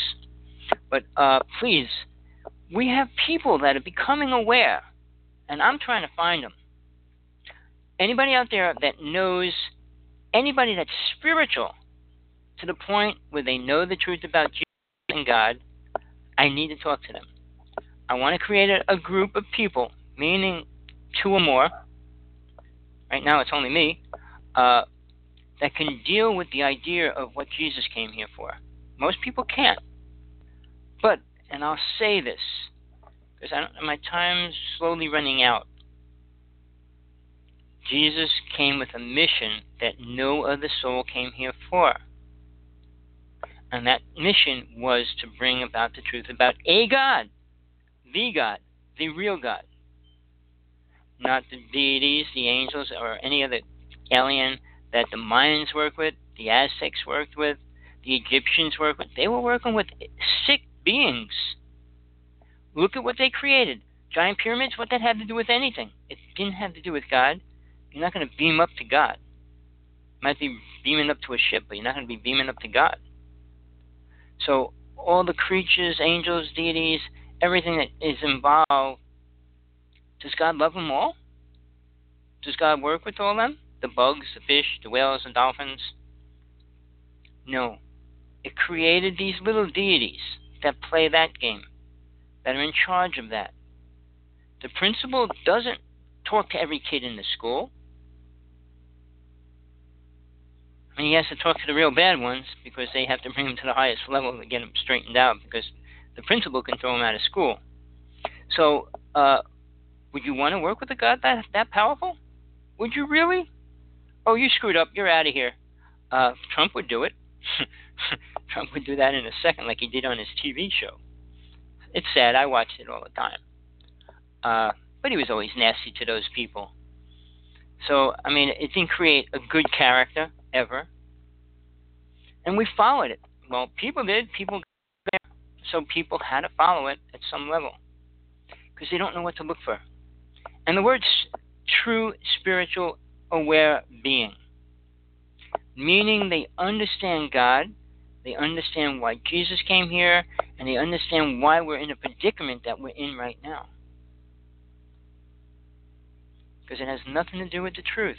But uh, please, we have people that are becoming aware, and I'm trying to find them. Anybody out there that knows anybody that's spiritual to the point where they know the truth about Jesus and God, I need to talk to them. I want to create a, a group of people, meaning two or more. Right now, it's only me. Uh, that can deal with the idea of what Jesus came here for. Most people can't. But, and I'll say this, because my time's slowly running out. Jesus came with a mission that no other soul came here for. And that mission was to bring about the truth about a God, the God, the real God. Not the deities, the angels, or any other alien that the Mayans worked with, the Aztecs worked with, the Egyptians worked with. They were working with sick beings. Look at what they created. Giant pyramids, what that had to do with anything? It didn't have to do with God. You're not going to beam up to God. You might be beaming up to a ship, but you're not going to be beaming up to God. So all the creatures, angels, deities, everything that is involved, does God love them all? Does God work with all of them? The bugs, the fish, the whales, and dolphins? No. It created these little deities that play that game, that are in charge of that. The principal doesn't talk to every kid in the school. I mean, he has to talk to the real bad ones because they have to bring them to the highest level to get them straightened out because the principal can throw him out of school. So, uh, would you want to work with a God that that powerful? Would you really? Oh, you screwed up. You're out of here. Uh, Trump would do it. *laughs* Trump would do that in a second, like he did on his TV show. It's sad. I watched it all the time. Uh, but he was always nasty to those people. So, I mean, it didn't create a good character ever. And we followed it. Well, people did. People so people had to follow it at some level because they don't know what to look for. And the word true spiritual aware being, meaning they understand God, they understand why Jesus came here, and they understand why we're in a predicament that we're in right now. Because it has nothing to do with the truth.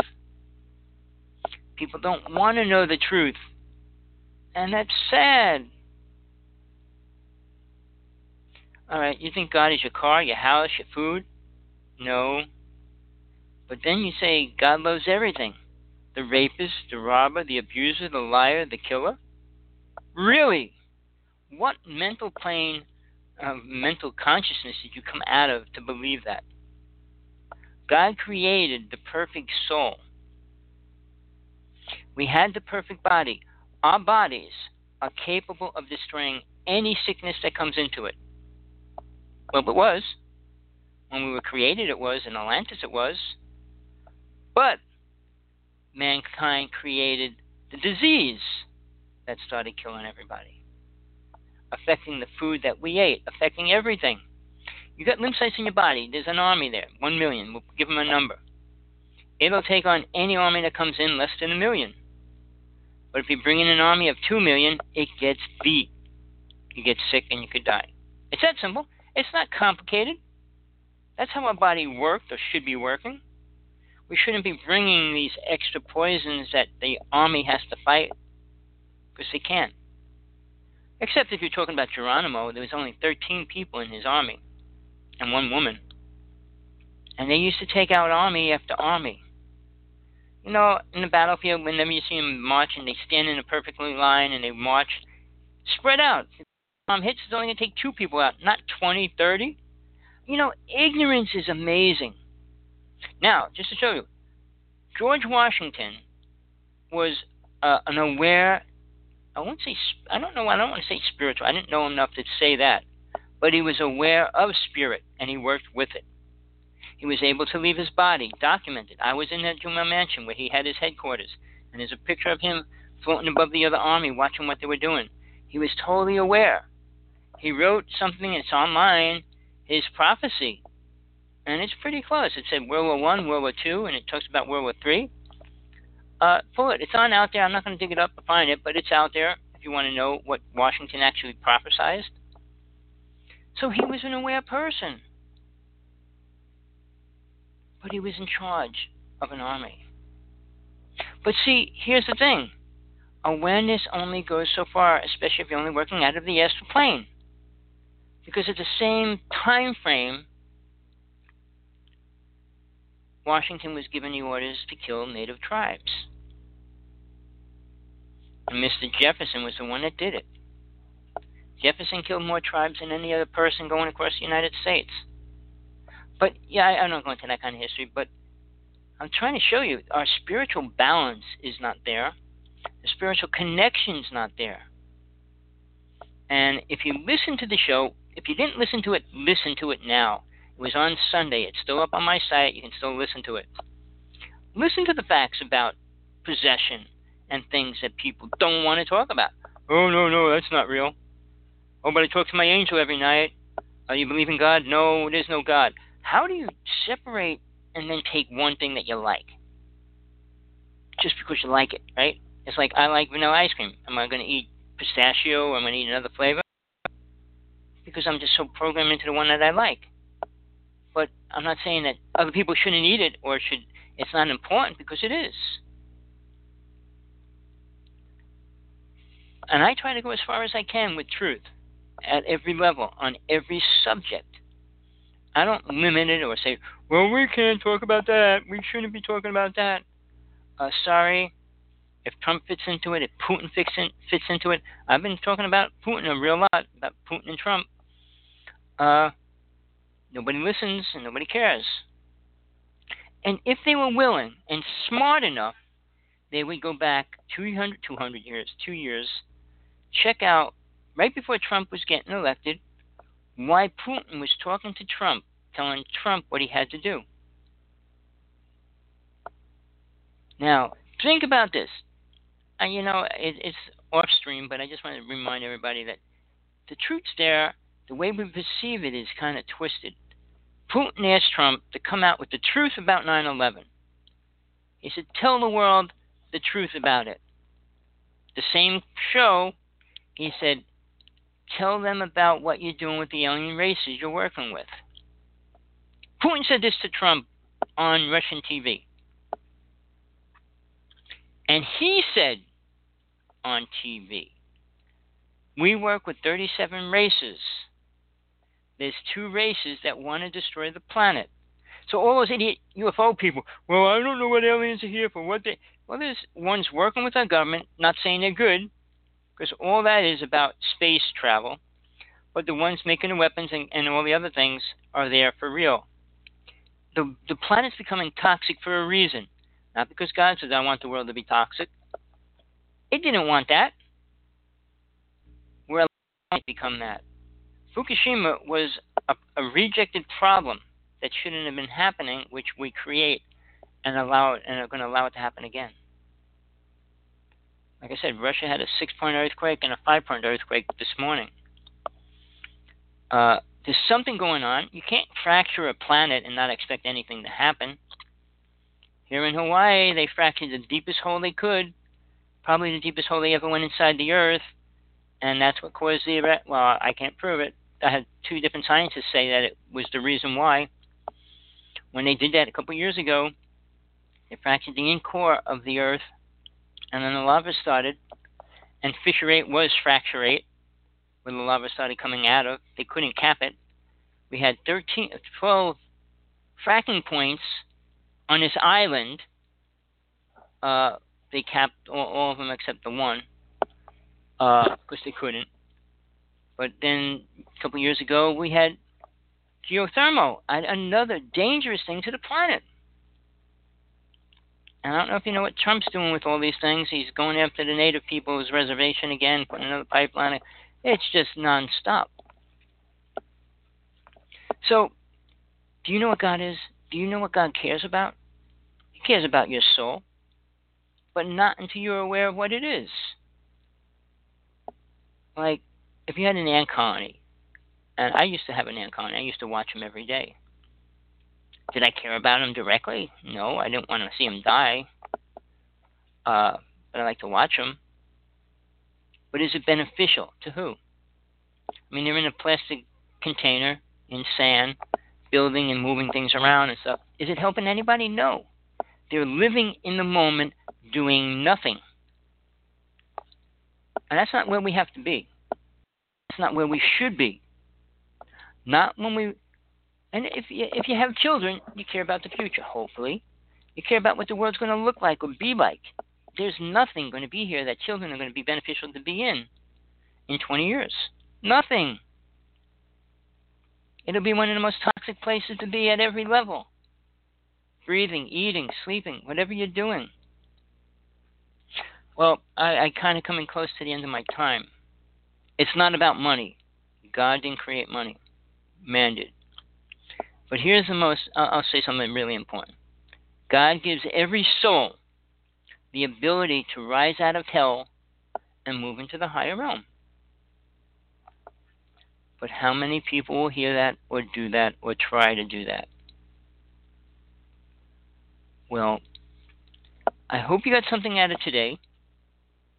People don't want to know the truth. And that's sad. All right, you think God is your car, your house, your food? No. But then you say God loves everything the rapist, the robber, the abuser, the liar, the killer? Really? What mental plane, uh, mental consciousness did you come out of to believe that? God created the perfect soul. We had the perfect body. Our bodies are capable of destroying any sickness that comes into it. Well, it was. When we were created, it was. In Atlantis, it was. But mankind created the disease that started killing everybody, affecting the food that we ate, affecting everything. You got lymphocytes in your body. There's an army there, one million. We'll give them a number. It'll take on any army that comes in less than a million. But if you bring in an army of two million, it gets beat. You get sick and you could die. It's that simple. It's not complicated. That's how our body worked or should be working. We shouldn't be bringing these extra poisons that the army has to fight because they can't. Except if you're talking about Geronimo, there was only 13 people in his army and one woman. And they used to take out army after army. You know, in the battlefield, whenever you see them marching, they stand in a perfectly line and they march spread out. Bomb hits, it's only going to take two people out, not 20, 30. You know, ignorance is amazing. Now, just to show you, George Washington was uh, an aware. I won't say. I don't know. I don't want to say spiritual. I didn't know enough to say that, but he was aware of spirit and he worked with it. He was able to leave his body documented. I was in that Jumel mansion where he had his headquarters, and there's a picture of him floating above the other army watching what they were doing. He was totally aware. He wrote something, it's online, his prophecy and it's pretty close. It said World War One, World War Two, and it talks about World War Three. Uh, pull it. It's on out there. I'm not going to dig it up to find it, but it's out there if you want to know what Washington actually prophesied. So he was an aware person, but he was in charge of an army. But see, here's the thing: awareness only goes so far, especially if you're only working out of the astral plane, because at the same time frame Washington was given the orders to kill native tribes. And Mr. Jefferson was the one that did it. Jefferson killed more tribes than any other person going across the United States. But yeah, I, I don't going into that kind of history. But I'm trying to show you our spiritual balance is not there. The spiritual connection's not there. And if you listen to the show, if you didn't listen to it, listen to it now. It was on Sunday. It's still up on my site. You can still listen to it. Listen to the facts about possession and things that people don't want to talk about. Oh, no, no, that's not real. Oh, but I talk to my angel every night. Are you believe in God? No, there's no God. How do you separate and then take one thing that you like? Just because you like it, right? It's like I like vanilla ice cream. Am I going to eat pistachio am I going to eat another flavor? Because I'm just so programmed into the one that I like. But I'm not saying that other people shouldn't eat it or should. It's not important because it is. And I try to go as far as I can with truth at every level, on every subject. I don't limit it or say, well, we can't talk about that. We shouldn't be talking about that. Uh, sorry. If Trump fits into it, if Putin fits, in, fits into it, I've been talking about Putin a real lot, about Putin and Trump. Uh, nobody listens and nobody cares. And if they were willing and smart enough, they would go back 200, 200 years, two years, check out right before Trump was getting elected, why Putin was talking to Trump, telling Trump what he had to do. Now, think about this. And you know, it, it's off stream, but I just want to remind everybody that the truth's there. The way we perceive it is kind of twisted. Putin asked Trump to come out with the truth about 9 11. He said, Tell the world the truth about it. The same show, he said, Tell them about what you're doing with the alien races you're working with. Putin said this to Trump on Russian TV. And he said on TV, We work with 37 races. There's two races that want to destroy the planet. So all those idiot UFO people, well, I don't know what aliens are here for. What they, well, there's ones working with our government, not saying they're good, because all that is about space travel. But the ones making the weapons and, and all the other things are there for real. The, the planet's becoming toxic for a reason. Not because God says, I want the world to be toxic. It didn't want that. We're allowed to become that. Fukushima was a, a rejected problem that shouldn't have been happening, which we create and allow it, and are going to allow it to happen again. Like I said, Russia had a six-point earthquake and a five-point earthquake this morning. Uh, there's something going on. You can't fracture a planet and not expect anything to happen. Here in Hawaii, they fractured the deepest hole they could, probably the deepest hole they ever went inside the Earth, and that's what caused the. Well, I can't prove it. I had two different scientists say that it was the reason why. When they did that a couple years ago, they fractured the in core of the Earth and then the lava started, and fissure eight was fracture eight, where the lava started coming out of. They couldn't cap it. We had 13, 12 fracking points on this island. Uh, they capped all, all, of them except the one, because uh, they couldn't. But then a couple years ago, we had geothermal, another dangerous thing to the planet. And I don't know if you know what Trump's doing with all these things. He's going after the native people's reservation again, putting another pipeline. It's just nonstop. So, do you know what God is? Do you know what God cares about? He cares about your soul, but not until you're aware of what it is. Like, if you had an ant colony, and I used to have an ant colony, I used to watch them every day. Did I care about him directly? No, I didn't want to see him die. Uh, but I like to watch him. But is it beneficial to who? I mean, they're in a plastic container in sand, building and moving things around and stuff. Is it helping anybody? No. They're living in the moment, doing nothing. And that's not where we have to be. That's not where we should be. Not when we and if you, if you have children, you care about the future, hopefully. You care about what the world's going to look like or be like. There's nothing going to be here that children are going to be beneficial to be in in 20 years. Nothing. It'll be one of the most toxic places to be at every level. breathing, eating, sleeping, whatever you're doing. Well, I, I kind of coming close to the end of my time. It's not about money. God didn't create money, man did. But here's the most, I'll, say something really important. God gives every soul the ability to rise out of hell and move into the higher realm. But how many people will hear that or do that or try to do that? Well, I hope you got something out of today.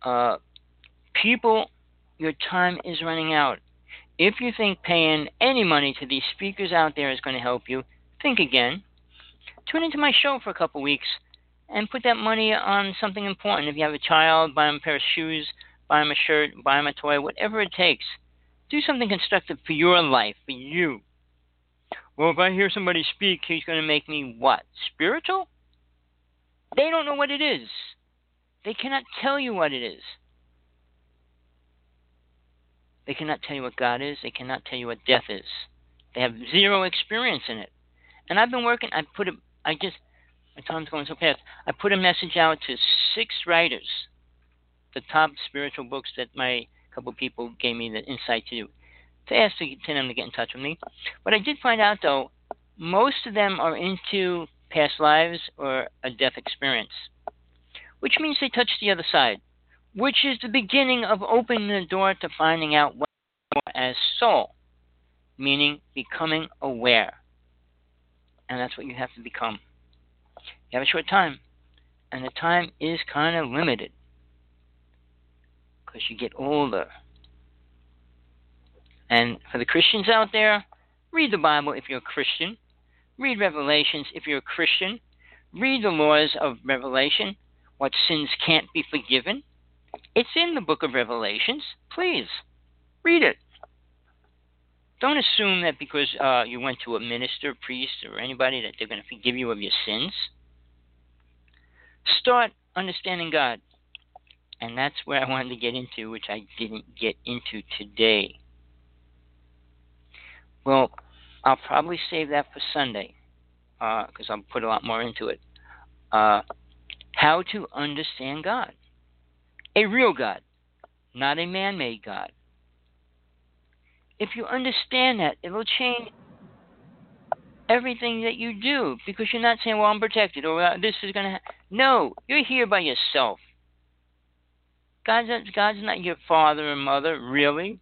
Uh, people, your time is running out. If you think paying any money to these speakers out there is going to help you, think again. Tune into my show for a couple weeks and put that money on something important. If you have a child, buy them a pair of shoes, buy them a shirt, buy them a toy, whatever it takes. Do something constructive for your life, for you. Well, if I hear somebody speak, he's going to make me what? Spiritual? They don't know what it is. They cannot tell you what it is. They cannot tell you what God is. They cannot tell you what death is. They have zero experience in it. And I've been working. I put a. I just my time's going so fast. I put a message out to six writers, the top spiritual books that my couple people gave me the insight to do, to ask to, to them to get in touch with me. But I did find out though, most of them are into past lives or a death experience, which means they touch the other side, which is the beginning of opening the door to finding out what you are as soul, meaning becoming aware. And that's what you have to become. You have a short time, and the time is kind of limited because you get older. And for the Christians out there, read the Bible if you're a Christian. Read Revelations if you're a Christian. Read the laws of Revelation, what sins can't be forgiven. It's in the book of Revelations. Please, read it. Don't assume that because uh, you went to a minister, priest, or anybody that they're going to forgive you of your sins. Start understanding God. And that's where I wanted to get into, which I didn't get into today. Well, I'll probably save that for Sunday because uh, I'll put a lot more into it. Uh, how to understand God. A real God, not a man made God. If you understand that, it'll change everything that you do because you're not saying, well, I'm protected or this is going to happen. No, you're here by yourself. God's not, God's not your father or mother, really,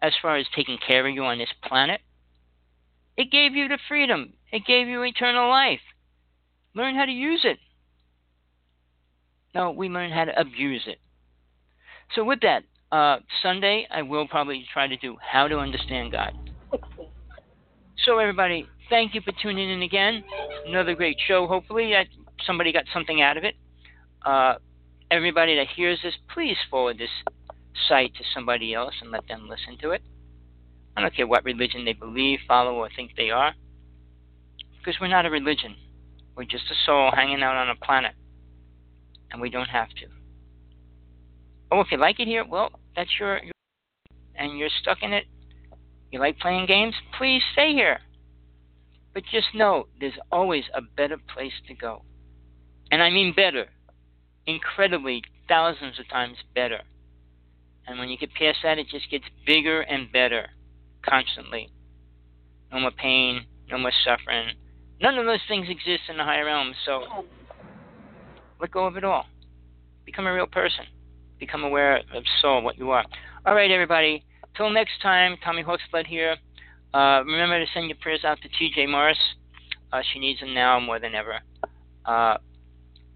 as far as taking care of you on this planet. It gave you the freedom, it gave you eternal life. Learn how to use it. No, we learn how to abuse it. So, with that, uh, Sunday, I will probably try to do how to understand God. So, everybody, thank you for tuning in again. Another great show. Hopefully, that somebody got something out of it. Uh, everybody that hears this, please forward this site to somebody else and let them listen to it. I don't care what religion they believe, follow, or think they are. Because we're not a religion. We're just a soul hanging out on a planet. And we don't have to. Oh, if you like it here, well, that's your, your and you're stuck in it you like playing games? Please stay here. But just know there's always a better place to go. And I mean better. Incredibly, thousands of times better. And when you get past that, it just gets bigger and better constantly. No more pain, no more suffering. None of those things exist in the higher realms, so let go of it all. Become a real person. Become aware of soul, what you are. All right, everybody. Till next time, Tommy Hawksblood here. Uh, remember to send your prayers out to TJ Morris. Uh, she needs them now more than ever. Uh,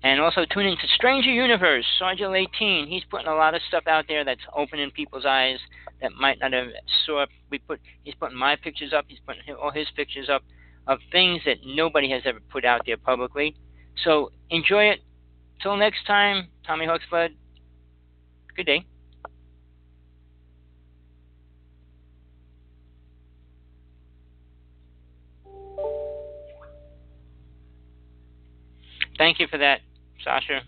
and also tune in to Stranger Universe, Sergeant 18. He's putting a lot of stuff out there that's opening people's eyes that might not have saw. We put he's putting my pictures up. He's putting all his pictures up of things that nobody has ever put out there publicly. So enjoy it. Till next time, Tommy Hawksblood. Good day. Thank you for that, Sasha.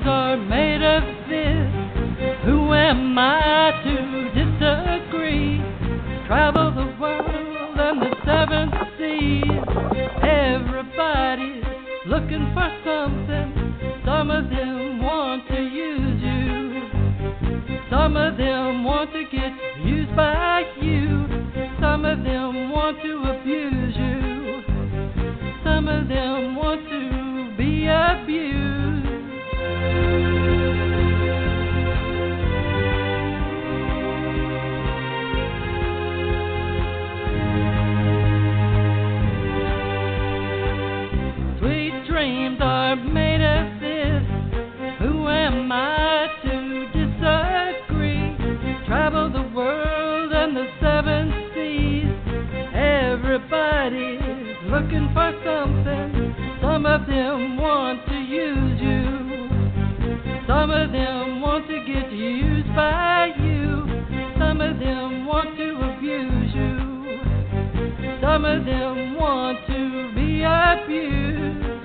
Things are made of this. Who am I to disagree? Travel the world and the seven seas. Everybody's looking for something. Some of them want to use you. Some of them want to get used by you. Some of them want to abuse you. Some of them want to be abused looking for something. Some of them want to use you. Some of them want to get used by you. Some of them want to abuse you. Some of them want to be abused.